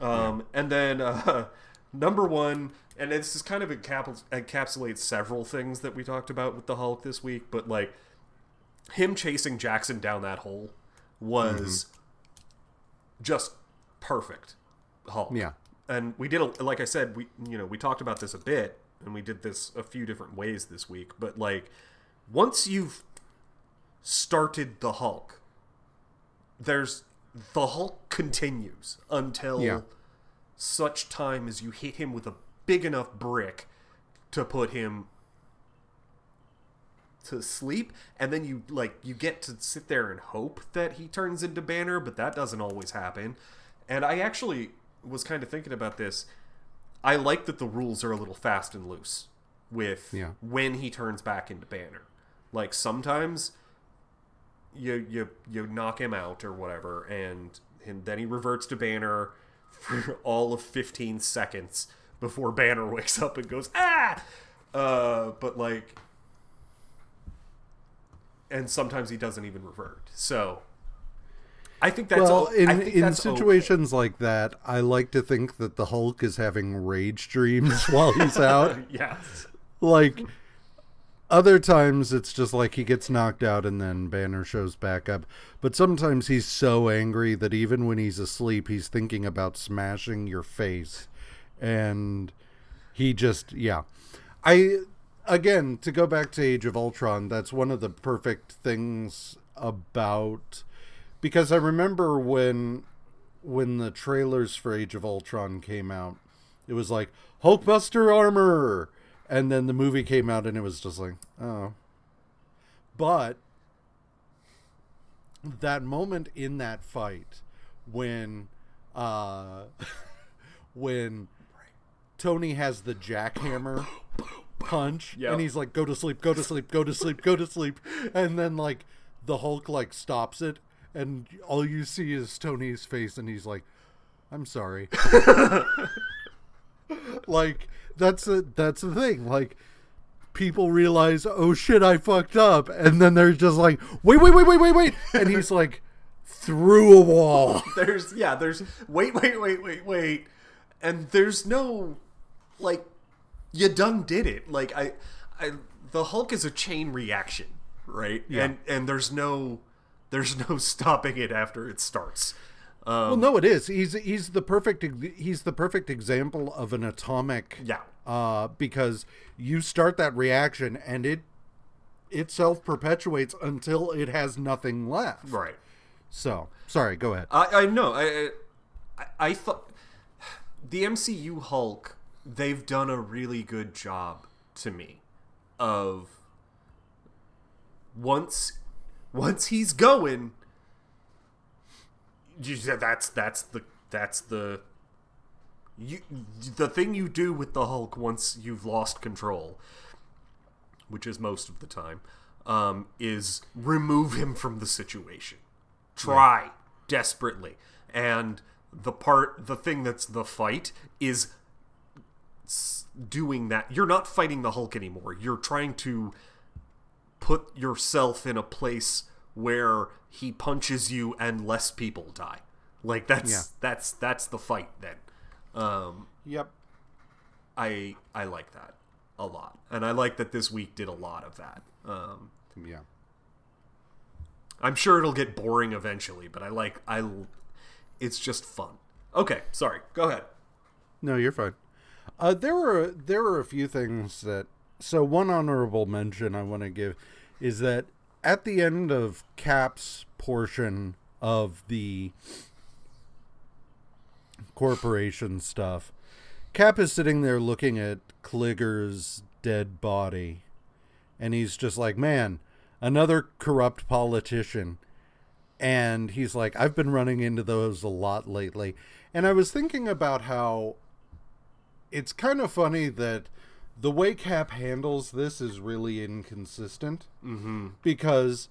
Um, And then uh, number one, and this is kind of encap- encapsulates several things that we talked about with the Hulk this week, but like him chasing Jackson down that hole was just perfect. Hulk.
Yeah.
And we did, a, like I said, we you know we talked about this a bit, and we did this a few different ways this week. But like, once you've started the Hulk, there's the Hulk continues until
Yeah.
such time as you hit him with a big enough brick to put him to sleep and then you like you get to sit there and hope that he turns into banner but that doesn't always happen and i actually was kind of thinking about this i like that the rules are a little fast and loose with
Yeah.
when he turns back into banner. Like sometimes you you you knock him out or whatever and and then he reverts to banner for all of 15 seconds before banner wakes up and goes ah! Uh but like and sometimes he doesn't even revert. So i think that's
well,
all
in
think
in
that's okay.
situations like that, I like to think that the Hulk is having rage dreams while he's out.
yes
like other times it's just like he gets knocked out and then banner shows back up but sometimes he's so angry that even when he's asleep he's thinking about smashing your face and he just yeah i again to go back to age of ultron that's one of the perfect things about because i remember when when the trailers for age of ultron came out it was like hulkbuster armor! And then the movie came out and it was just like oh. But that moment in that fight when uh when Tony has the jackhammer punch
Yep.
and he's like go to sleep go to sleep go to sleep go to sleep. And then like the Hulk like stops it and all you see is Tony's face and he's like I'm sorry. Like that's a that's the thing. Like people realize oh shit I fucked up. And then they're just like wait wait wait wait wait wait. And he's like through a wall.
There's yeah there's wait wait wait wait wait. And there's no like you done did it. Like i i the hulk is a chain reaction right? Yeah. and and there's no there's no stopping it after it starts um,
Well, no, it is. He's he's the perfect he's the perfect example of an atomic.
Yeah.
Uh, because you start that reaction and it it self perpetuates until it has nothing left.
right
So sorry, go ahead.
I, I know. I, I I thought the MCU Hulk they've done a really good job to me of once once he's going you, that's that's the that's the you the thing you do with the Hulk once you've lost control which is most of the time um, is remove him from the situation. Try desperately. And the part the thing that's the fight is doing that. You're not fighting the hulk anymore. You're trying to put yourself in a place where he punches you and less people die like that's
Yeah.
that's that's the fight then um
Yep.
i i like that a lot and i like that this week did a lot of that um
Yeah.
I'm sure it'll get boring eventually, but I like I it's just fun. Okay, sorry. Go ahead.
No, you're fine. Uh, there were there were a few things that. So one honorable mention I want to give is that at the end of Cap's portion of the corporation stuff, Cap is sitting there looking at Kligger's dead body, and he's just like, "Man, another corrupt politician." and he's like i've been running into those a lot lately and i was thinking about how it's kind of funny that the way cap handles this is really inconsistent. Mm-hmm. because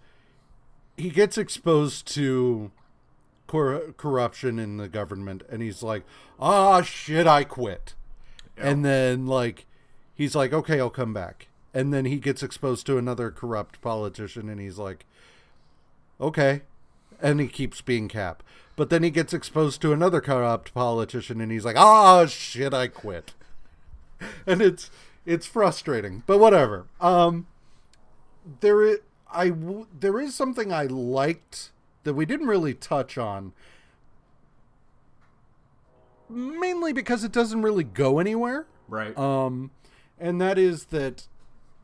he gets exposed to cor- corruption in the government and he's like ah shit i quit. And then like he's like okay i'll come back. And then he gets exposed to another corrupt politician and he's like okay. And he keeps being cap. But then he gets exposed to another corrupt politician and he's like ah shit i quit. And it's it's frustrating but whatever um there is i there is something i liked that we didn't really touch on mainly because it doesn't really go anywhere
Right.
um, and that is that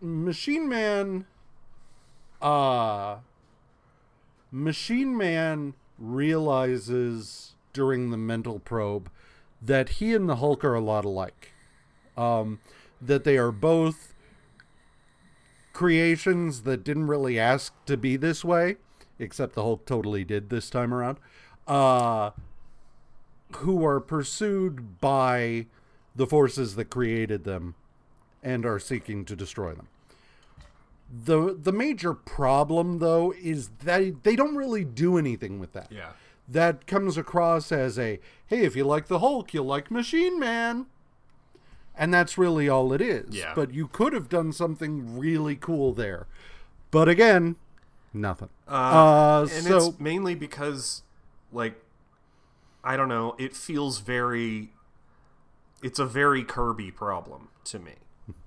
Machine Man, uh, Machine Man realizes during the mental probe that he and the Hulk are a lot alike. Um, that they are both creations that didn't really ask to be this way, except the Hulk totally did this time around. Uh, who are pursued by the forces that created them and are seeking to destroy them. The the major problem though is that they don't really do anything with that.
yeah.
That comes across as a hey, if you like the Hulk, you'll like Machine Man. And that's really all it is.
Yeah.
But you could have done something really cool there. But again, nothing. Uh,
and
so
it's mainly because like I don't know, it feels very it's a very Kirby problem to me.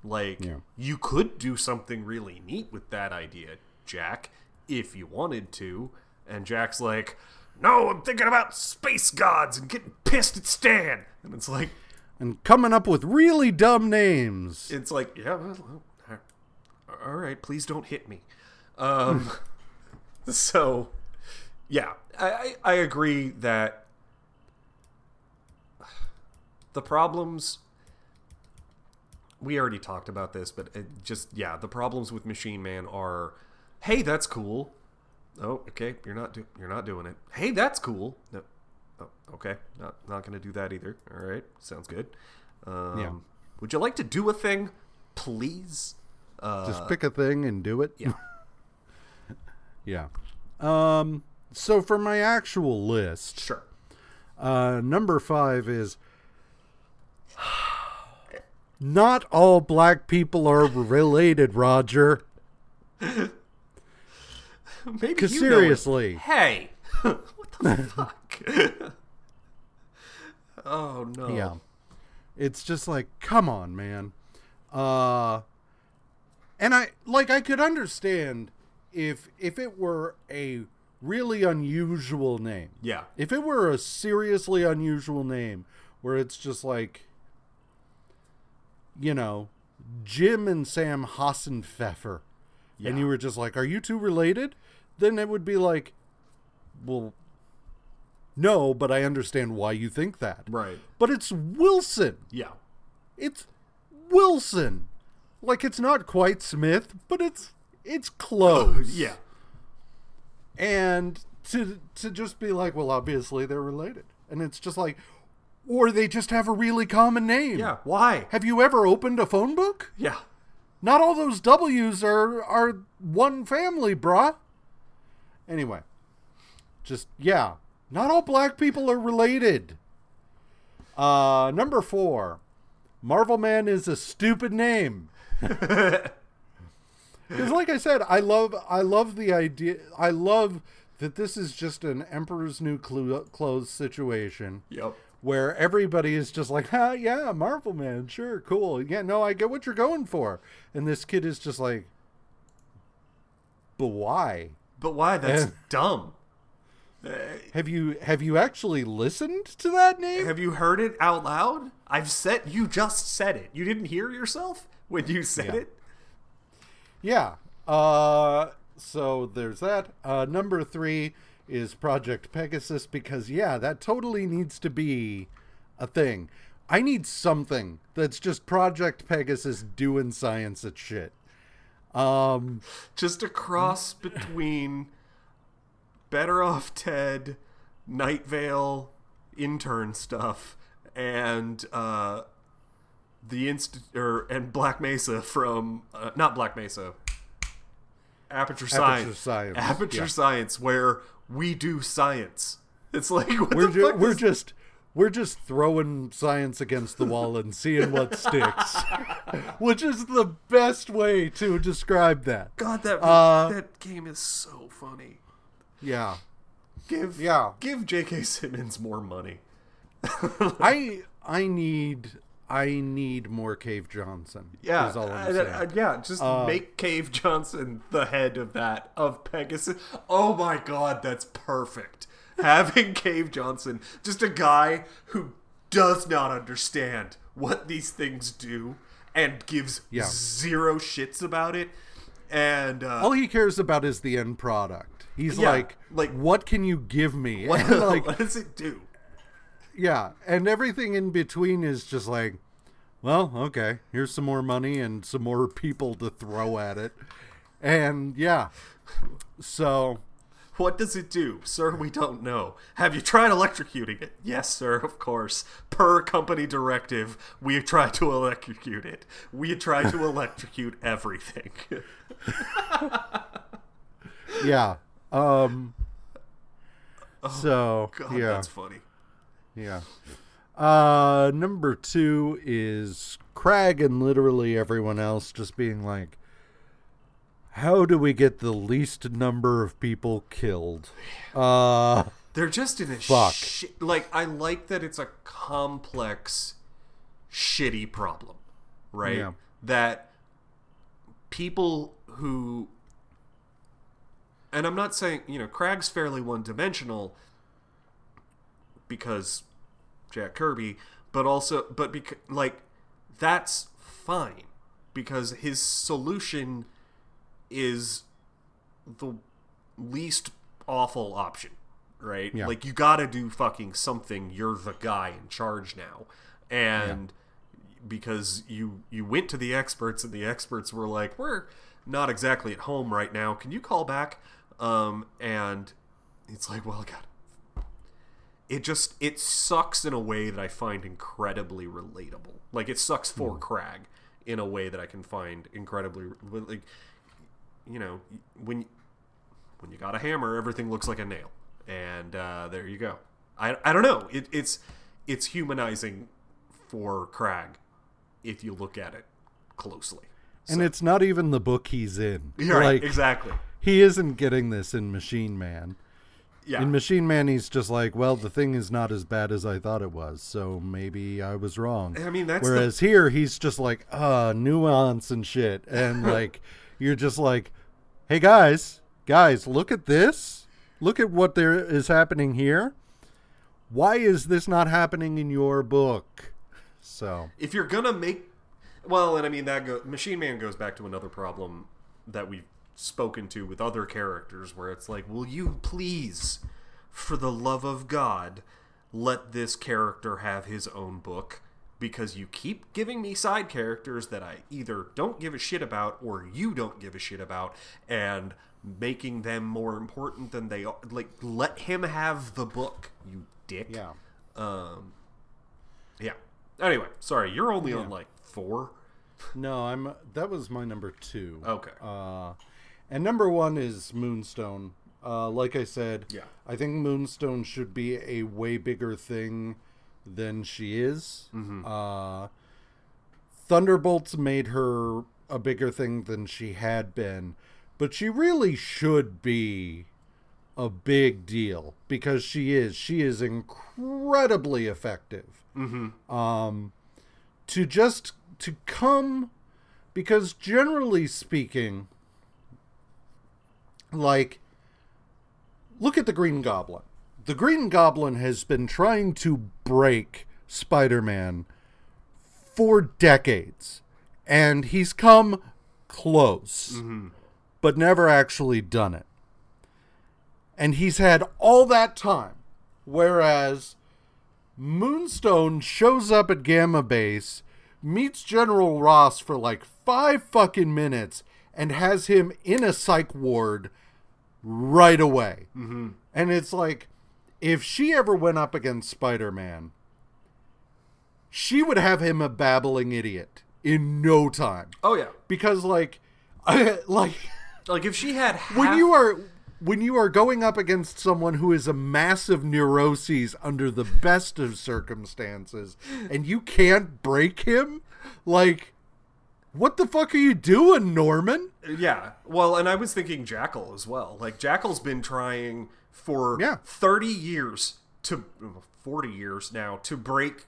Like
Yeah.
you could do something really neat with that idea, Jack, if you wanted to. And Jack's like, "No, I'm thinking about space gods and getting pissed at Stan." And it's like
and coming up with really dumb names.
it's like, yeah, well, all right, please don't hit me. Um, so, yeah, I, I agree that the problems we already talked about this, but just yeah, the problems with Machine Man are, hey, that's cool. Oh, okay, you're not do- you're not doing it. Hey, that's cool. No. Oh, okay, not not gonna do that either. All right, sounds good. Um,
Yeah.
Would you like to do a thing, please? Uh,
Just pick a thing and do it.
yeah.
yeah. Um. So for my actual list,
Sure.
uh, number five is. Not all black people are related, Roger.
Maybe
Because
you know it.
seriously,
Hey, what the fuck? oh no.
Yeah. It's just like, come on, man. Uh and I like I could understand if if it were a really unusual name.
Yeah.
If it were a seriously unusual name where it's just like you know, Jim and Sam Hassenpfeffer.
Yeah.
And you were just like, "Are you two related?" Then it would be like, "Well, no, but I understand why you think that."
Right.
But it's Wilson.
Yeah.
It's Wilson. Like it's not quite Smith, but it's it's close.
Yeah.
And to to just be like, well, obviously they're related. And it's just like or they just have a really common name.
Yeah. Why?
Have you ever opened a phone book?
Yeah.
Not all those W's are are one family, brah. Anyway, just yeah, not all black people are related. Uh, number four, Marvel Man is a stupid name. Because, like I said, I love I love the idea. I love that this is just an Emperor's New Clo- Clothes situation
Yep.
where everybody is just like, ah, yeah, Marvel Man, sure, cool. Yeah, no, I get what you're going for. And this kid is just like, but why?
But why? That's
And-
dumb.
Have you have you actually listened to that name?
Have you heard it out loud? I've said you just said it. You didn't hear yourself when you said
Yeah.
it.
Yeah. Uh, so there's that. Uh, number three is Project Pegasus because yeah, that totally needs to be a thing. I need something that's just Project Pegasus doing science at shit. Um,
Just a cross between Better Off Ted, Night Vale, intern stuff, and uh, the inst or and Black Mesa from uh, not Black Mesa, Aperture Science,
Science,
Aperture
yeah.
Science, where we do science. It's like
we're ju- we're
is-
just we're just throwing science against the wall and seeing what sticks, which is the best way to describe that.
God that
Uh,
that game is so funny.
Yeah.
Give
Yeah.
give J.K. Simmons more money.
I I need I need more Cave Johnson.
Yeah,
is all I'm saying.
uh, yeah. Just
Uh,
make Cave Johnson the head of that of Pegasus. Oh my God, that's perfect. Having Cave Johnson, just a guy who does not understand what these things do and gives
Yeah.
zero shits about it, and uh,
all he cares about is the end product. He's
Yeah,
like,
like-
what can you give me?
what,
like,
what does it do?
yeah, and everything in between is just like, well, okay, here's some more money and some more people to throw at it, and yeah, so
What does it do? Sir, we don't know. Have you tried electrocuting it? Yes, sir, of course. Per company directive, we tried to electrocute it. We tried to electrocute everything.
yeah, um, so
God,
yeah,
that's funny.
Yeah. Uh number 2 is Crag and literally everyone else just being like how do we get the least number of people killed? Uh
They're just in a
Fuck.
shi- like I like that it's a complex shitty problem, right?
Yeah.
That people who and I'm not saying, you know, Crag's fairly one-dimensional because Jack Kirby, but also but because like that's fine because his solution is the least awful option, right?
Yeah.
Like you got to do fucking something. You're the guy in charge now, and because you you went to the experts and the experts were like, we're not exactly at home right now. Can you call back? Um, and it's like, well, God, it just it sucks in a way that I find incredibly relatable. Like it sucks for Crag in a way that I can find incredibly like you know when when you got a hammer, everything looks like a nail, and uh, there you go. I, I don't know. It, it's it's humanizing for Crag if you look at it closely.
And it's not even the book he's in.
Yeah, right,
Like,
exactly.
He isn't getting this in Machine Man.
Yeah,
In Machine Man, he's just like, well, the thing is not as bad as I thought it was, so maybe I was wrong.
I mean that's the,
Whereas here, he's just like, uh, nuance and shit. And like, you're just like, hey guys, guys, look at this. Look at what there is happening here. Why is this not happening in your book? So,
if you're gonna make well and i mean that go, machine man goes back to another problem that we've spoken to with other characters where it's like will you please for the love of god let this character have his own book because you keep giving me side characters that i either don't give a shit about or you don't give a shit about and making them more important than they are like let him have the book you dick
yeah.
um, yeah. Anyway, sorry, you're only on like four.
No, I'm. That was my number two.
Okay.
Uh, and number one is Moonstone. Uh, like I said,
Yeah.
I think Moonstone should be a way bigger thing than she is.
Mm-hmm.
Uh, Thunderbolts made her a bigger thing than she had been, but she really should be a big deal because she is. She is incredibly effective. Mm-hmm. Um, to just to come because generally speaking like look at the green goblin. The green goblin has been trying to break spider-man for decades and he's come close mm-hmm. but never actually done it. And he's had all that time whereas Moonstone shows up at Gamma Base, meets General Ross for like five fucking minutes, and has him in a psych ward right away. Mm-hmm. And it's like, if she ever went up against Spider Man, she would have him a babbling idiot in no time.
Oh yeah.
Because, like, I, like
Like if she had half,
when you are when you are going up against someone who is a massive neuroses under the best of circumstances and you can't break him like what the fuck are you doing norman
yeah. Well, and I was thinking Jackal as well. Like Jackal's been trying for
Yeah.
30 years to 40 years now to break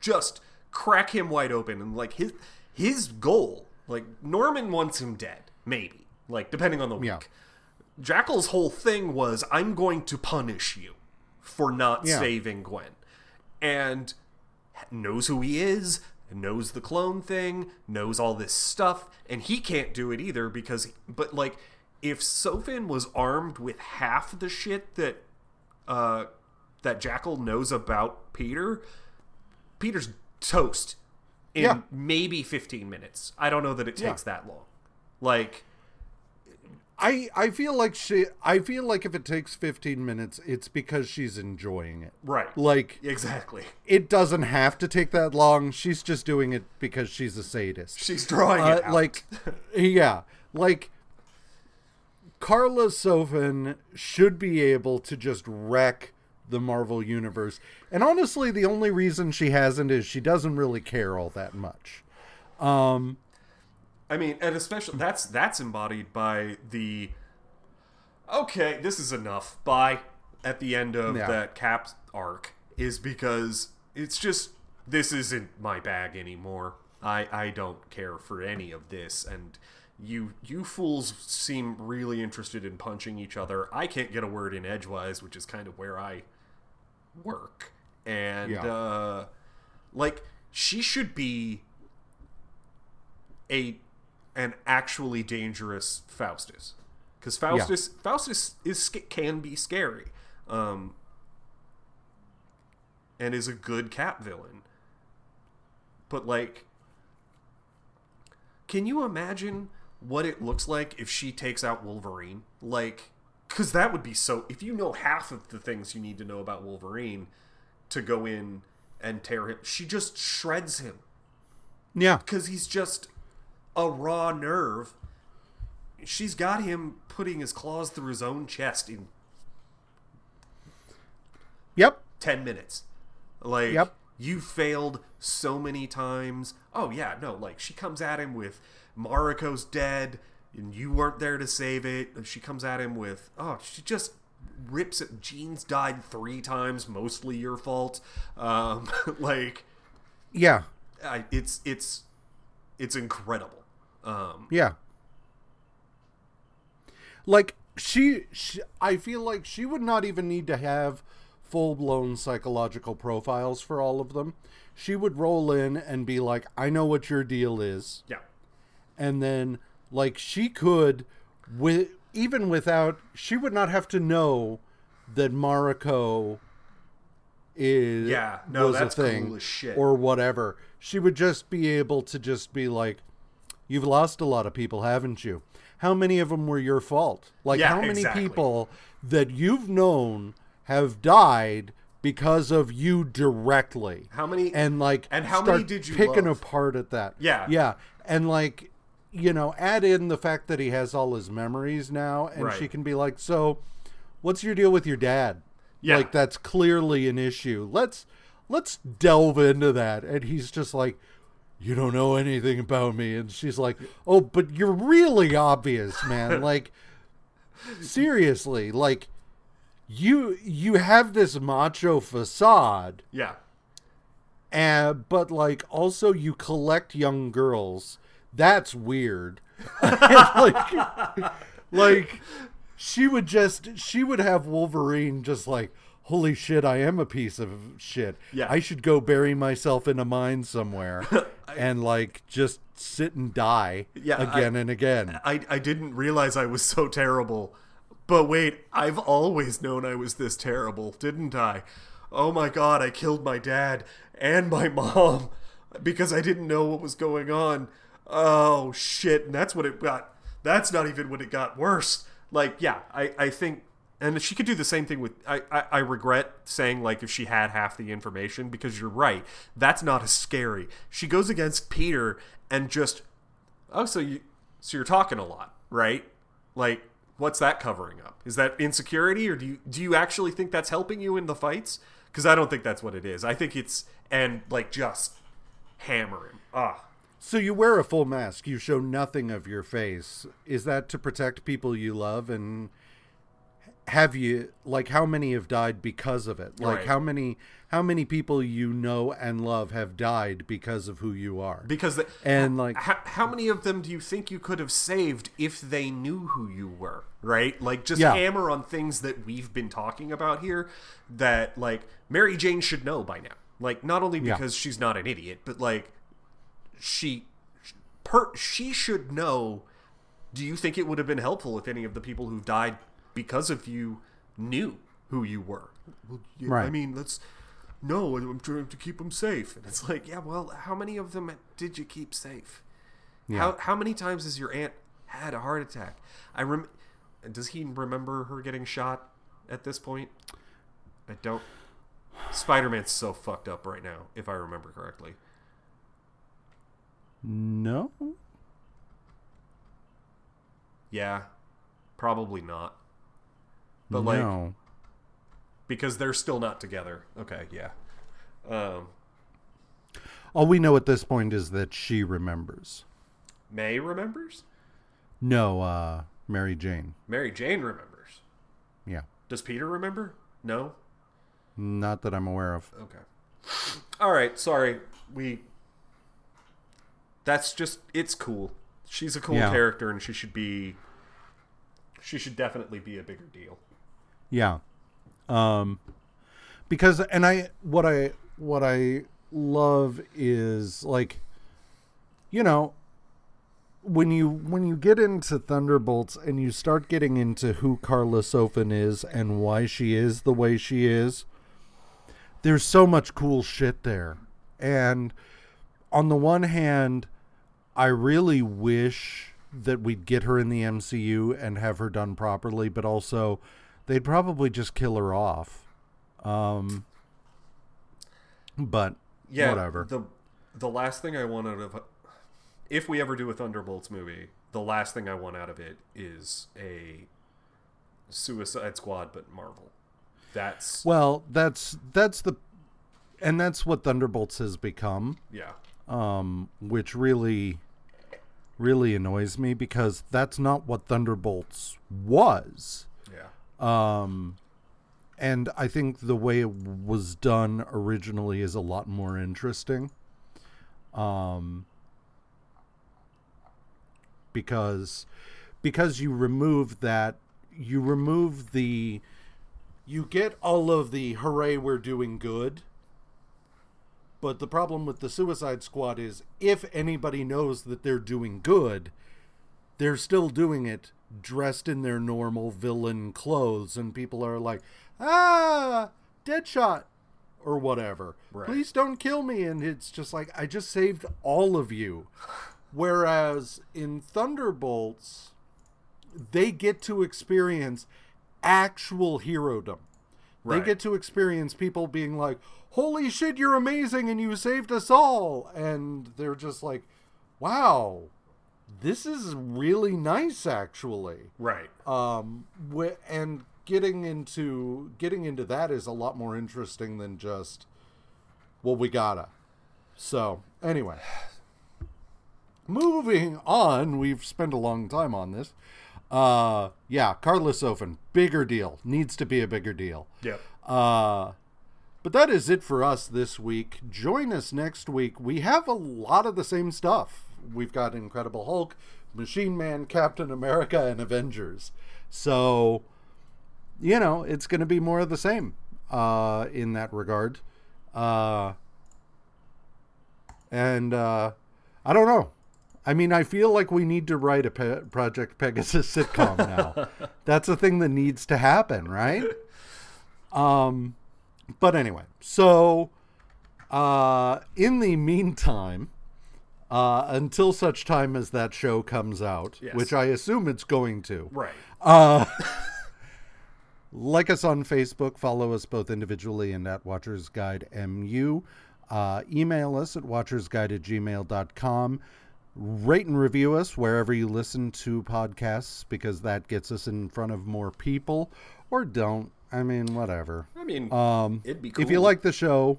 just crack him wide open and like his his goal, like Norman wants him dead, maybe. Like depending on the week.
Yeah.
Jackal's whole thing was I'm going to punish you for not
Yeah.
saving Gwen. And knows who he is, knows the clone thing, knows all this stuff, and he can't do it either because but like if Sofen was armed with half the shit that uh that Jackal knows about Peter, Peter's toast in
Yeah.
maybe 15 minutes. I don't know that it
Yeah.
takes that long. Like
i i feel like she i feel like if it takes 15 minutes it's because she's enjoying it
right.
like
exactly.
it doesn't have to take that long she's just doing it because she's a sadist
She's drawing
Uh,
it out.
like yeah like Karla Sofen should be able to just wreck the marvel universe and honestly the only reason she hasn't is she doesn't really care all that much um
I mean, and especially that's that's embodied by the okay, this is enough. Bye at the end of
Yeah.
that Cap arc is because it's just this isn't my bag anymore. I I don't care for any of this and you you fools seem really interested in punching each other. I can't get a word in edgewise, which is kind of where I work. And
Yeah.
uh like she should be a an actually dangerous Faustus because Faustus Faustus is can be scary, um, and is a good cat villain. But like, can you imagine what it looks like if she takes out Wolverine? Like, because that would be so. If you know half of the things you need to know about Wolverine to go in and tear him, she just shreds him
Yeah.
because he's just a raw nerve. She's got him putting his claws through his own chest in
Yep.
10 minutes. Like,
Yep.
you failed so many times. Oh, yeah, no, like, she comes at him with Mariko's dead, and you weren't there to save it. And she comes at him with, oh, she just rips it. Jean's died three times, mostly your fault. Um, like,
Yeah.
I, it's, it's, it's incredible. Um,
Yeah. Like she, she I feel like she would not even need to have full-blown psychological profiles for all of them. She would roll in and be like, "I know what your deal is."
yeah.
And then like she could with even without she would not have to know that Mariko is
Yeah, no, that's
a thing
cool
or whatever. She would just be able to just be like, "You've lost a lot of people, haven't you? How many of them were your fault? Like
Yeah,
how many
exactly.
people that you've known have died because of you directly?
How many-
And like,
and how many did you
picking
love?
apart at that?
Yeah.
yeah, and like, you know, add in the fact that he has all his memories now, and
Right.
she can be like, "So, what's your deal with your dad?"
Yeah.
like that's clearly an issue. Let's let's delve into that. And he's just like, "You don't know anything about me," and she's like, "Oh, but you're really obvious, man. like, seriously, like." You you have this macho facade,
Yeah.
and but like also you collect young girls. That's weird. like, like she would just she would have Wolverine just like holy shit I am a piece of shit.
Yeah.
I should go bury myself in a mine somewhere and like just sit and die
Yeah,
again
I-
and again.
I, I didn't realize I was so terrible. But wait, I've always known I was this terrible, didn't I? Oh my god, I killed my dad and my mom because I didn't know what was going on. Oh shit, and that's what it got. That's not even when it got worse. Like, yeah, I, I think. And she could do the same thing with. I, I, I regret saying, like, if she had half the information, because you're right. That's not as scary. She goes against Peter and just Oh, so you so you're talking a lot, right? Like, what's that covering up? Is that insecurity, or do you do you actually think that's helping you in the fights? Because I don't think that's what it is. I think it's and like just hammer him. Ah,
So you wear a full mask, you show nothing of your face. Is that to protect people you love and have you like how many have died because of it? Like
Right.
how many how many people you know and love have died because of who you are?
because the,
And, like-
how, how many of them do you think you could have saved if they knew who you were? Right? Like, just
Yeah.
hammer on things that we've been talking about here. That like Mary Jane should know by now. Like, not only
Yeah.
because she's not an idiot, but like she per she should know do you think it would have been helpful if any of the people who died because of you knew who you were. Well, yeah, i mean let's no i'm trying to keep them safe. And it's like yeah well how many of them did you keep safe? How, how many times has your aunt had a heart attack? I rem does he remember her getting shot at this point? I don't spider-man's so fucked up right now if i remember correctly.
No?
Yeah, probably not. But like
no.
because they're still not together. Okay, yeah. Um,
All we know at this point is that she remembers.
May remembers.
No, uh Mary Jane.
Mary Jane remembers.
Yeah.
Does Peter remember? No.
Not that I'm aware of.
Okay. All right. Sorry. We. That's just. It's cool. She's a cool
Yeah.
character, and she should be. She should definitely be a bigger deal.
Yeah. Um because and I what I what I love is like you know when you when you get into Thunderbolts and you start getting into who Karla Sofen is and why she is the way she is there's so much cool shit there. And on the one hand I really wish that we'd get her in the MCU and have her done properly, but also they'd probably just kill her off. Um, but
yeah,
whatever.
The the last thing I want out of if we ever do a Thunderbolts movie, the last thing I want out of it is a Suicide Squad, but Marvel. That's
well, that's that's the, and that's what Thunderbolts has become.
yeah,
um, which really, really annoys me because that's not what Thunderbolts was. Um, and I think the way it was done originally is a lot more interesting. Um, because because you remove that you remove the you get all of the hooray we're doing good but the problem with the suicide squad is if anybody knows that they're doing good they're still doing it dressed in their normal villain clothes and people are like ah deadshot or whatever.
Right.
please don't kill me and it's just like i just saved all of you. Whereas in thunderbolts they get to experience actual herodom. They get to experience people being like holy shit you're amazing and you saved us all and they're just like wow this is really nice actually
right.
um wh- and getting into getting into that is a lot more interesting than just well we gotta so anyway moving on we've spent a long time on this uh yeah Karla Sofen, bigger deal needs to be a bigger deal
yeah
uh, but that is it for us this week. Join us next week. We have a lot of the same stuff. We've got Incredible Hulk, Machine Man, Captain America, and Avengers. So, you know, it's going to be more of the same uh, in that regard. Uh, and uh, I don't know. I mean, I feel like we need to write a Pe- Project Pegasus sitcom now. That's a thing that needs to happen, right? Um, but anyway, so uh, in the meantime, uh, until such time as that show comes out,
Yes.
which I assume it's going to,
Right.
uh, like us on Facebook, follow us both individually and at Watchers Guide MU. Uh, email us at watchersguide at gmail.com. Rate and review us wherever you listen to podcasts because that gets us in front of more people. Or don't. I mean, whatever.
I mean,
Um,
it'd be cool.
If you like the show,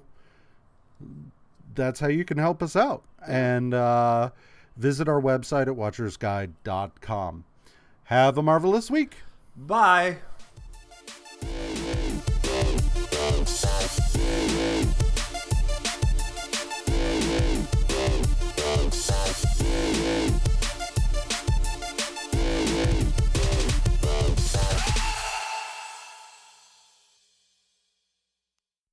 that's how you can help us out. And uh, visit our website at watchersguide.com. Have a marvelous week.
Bye.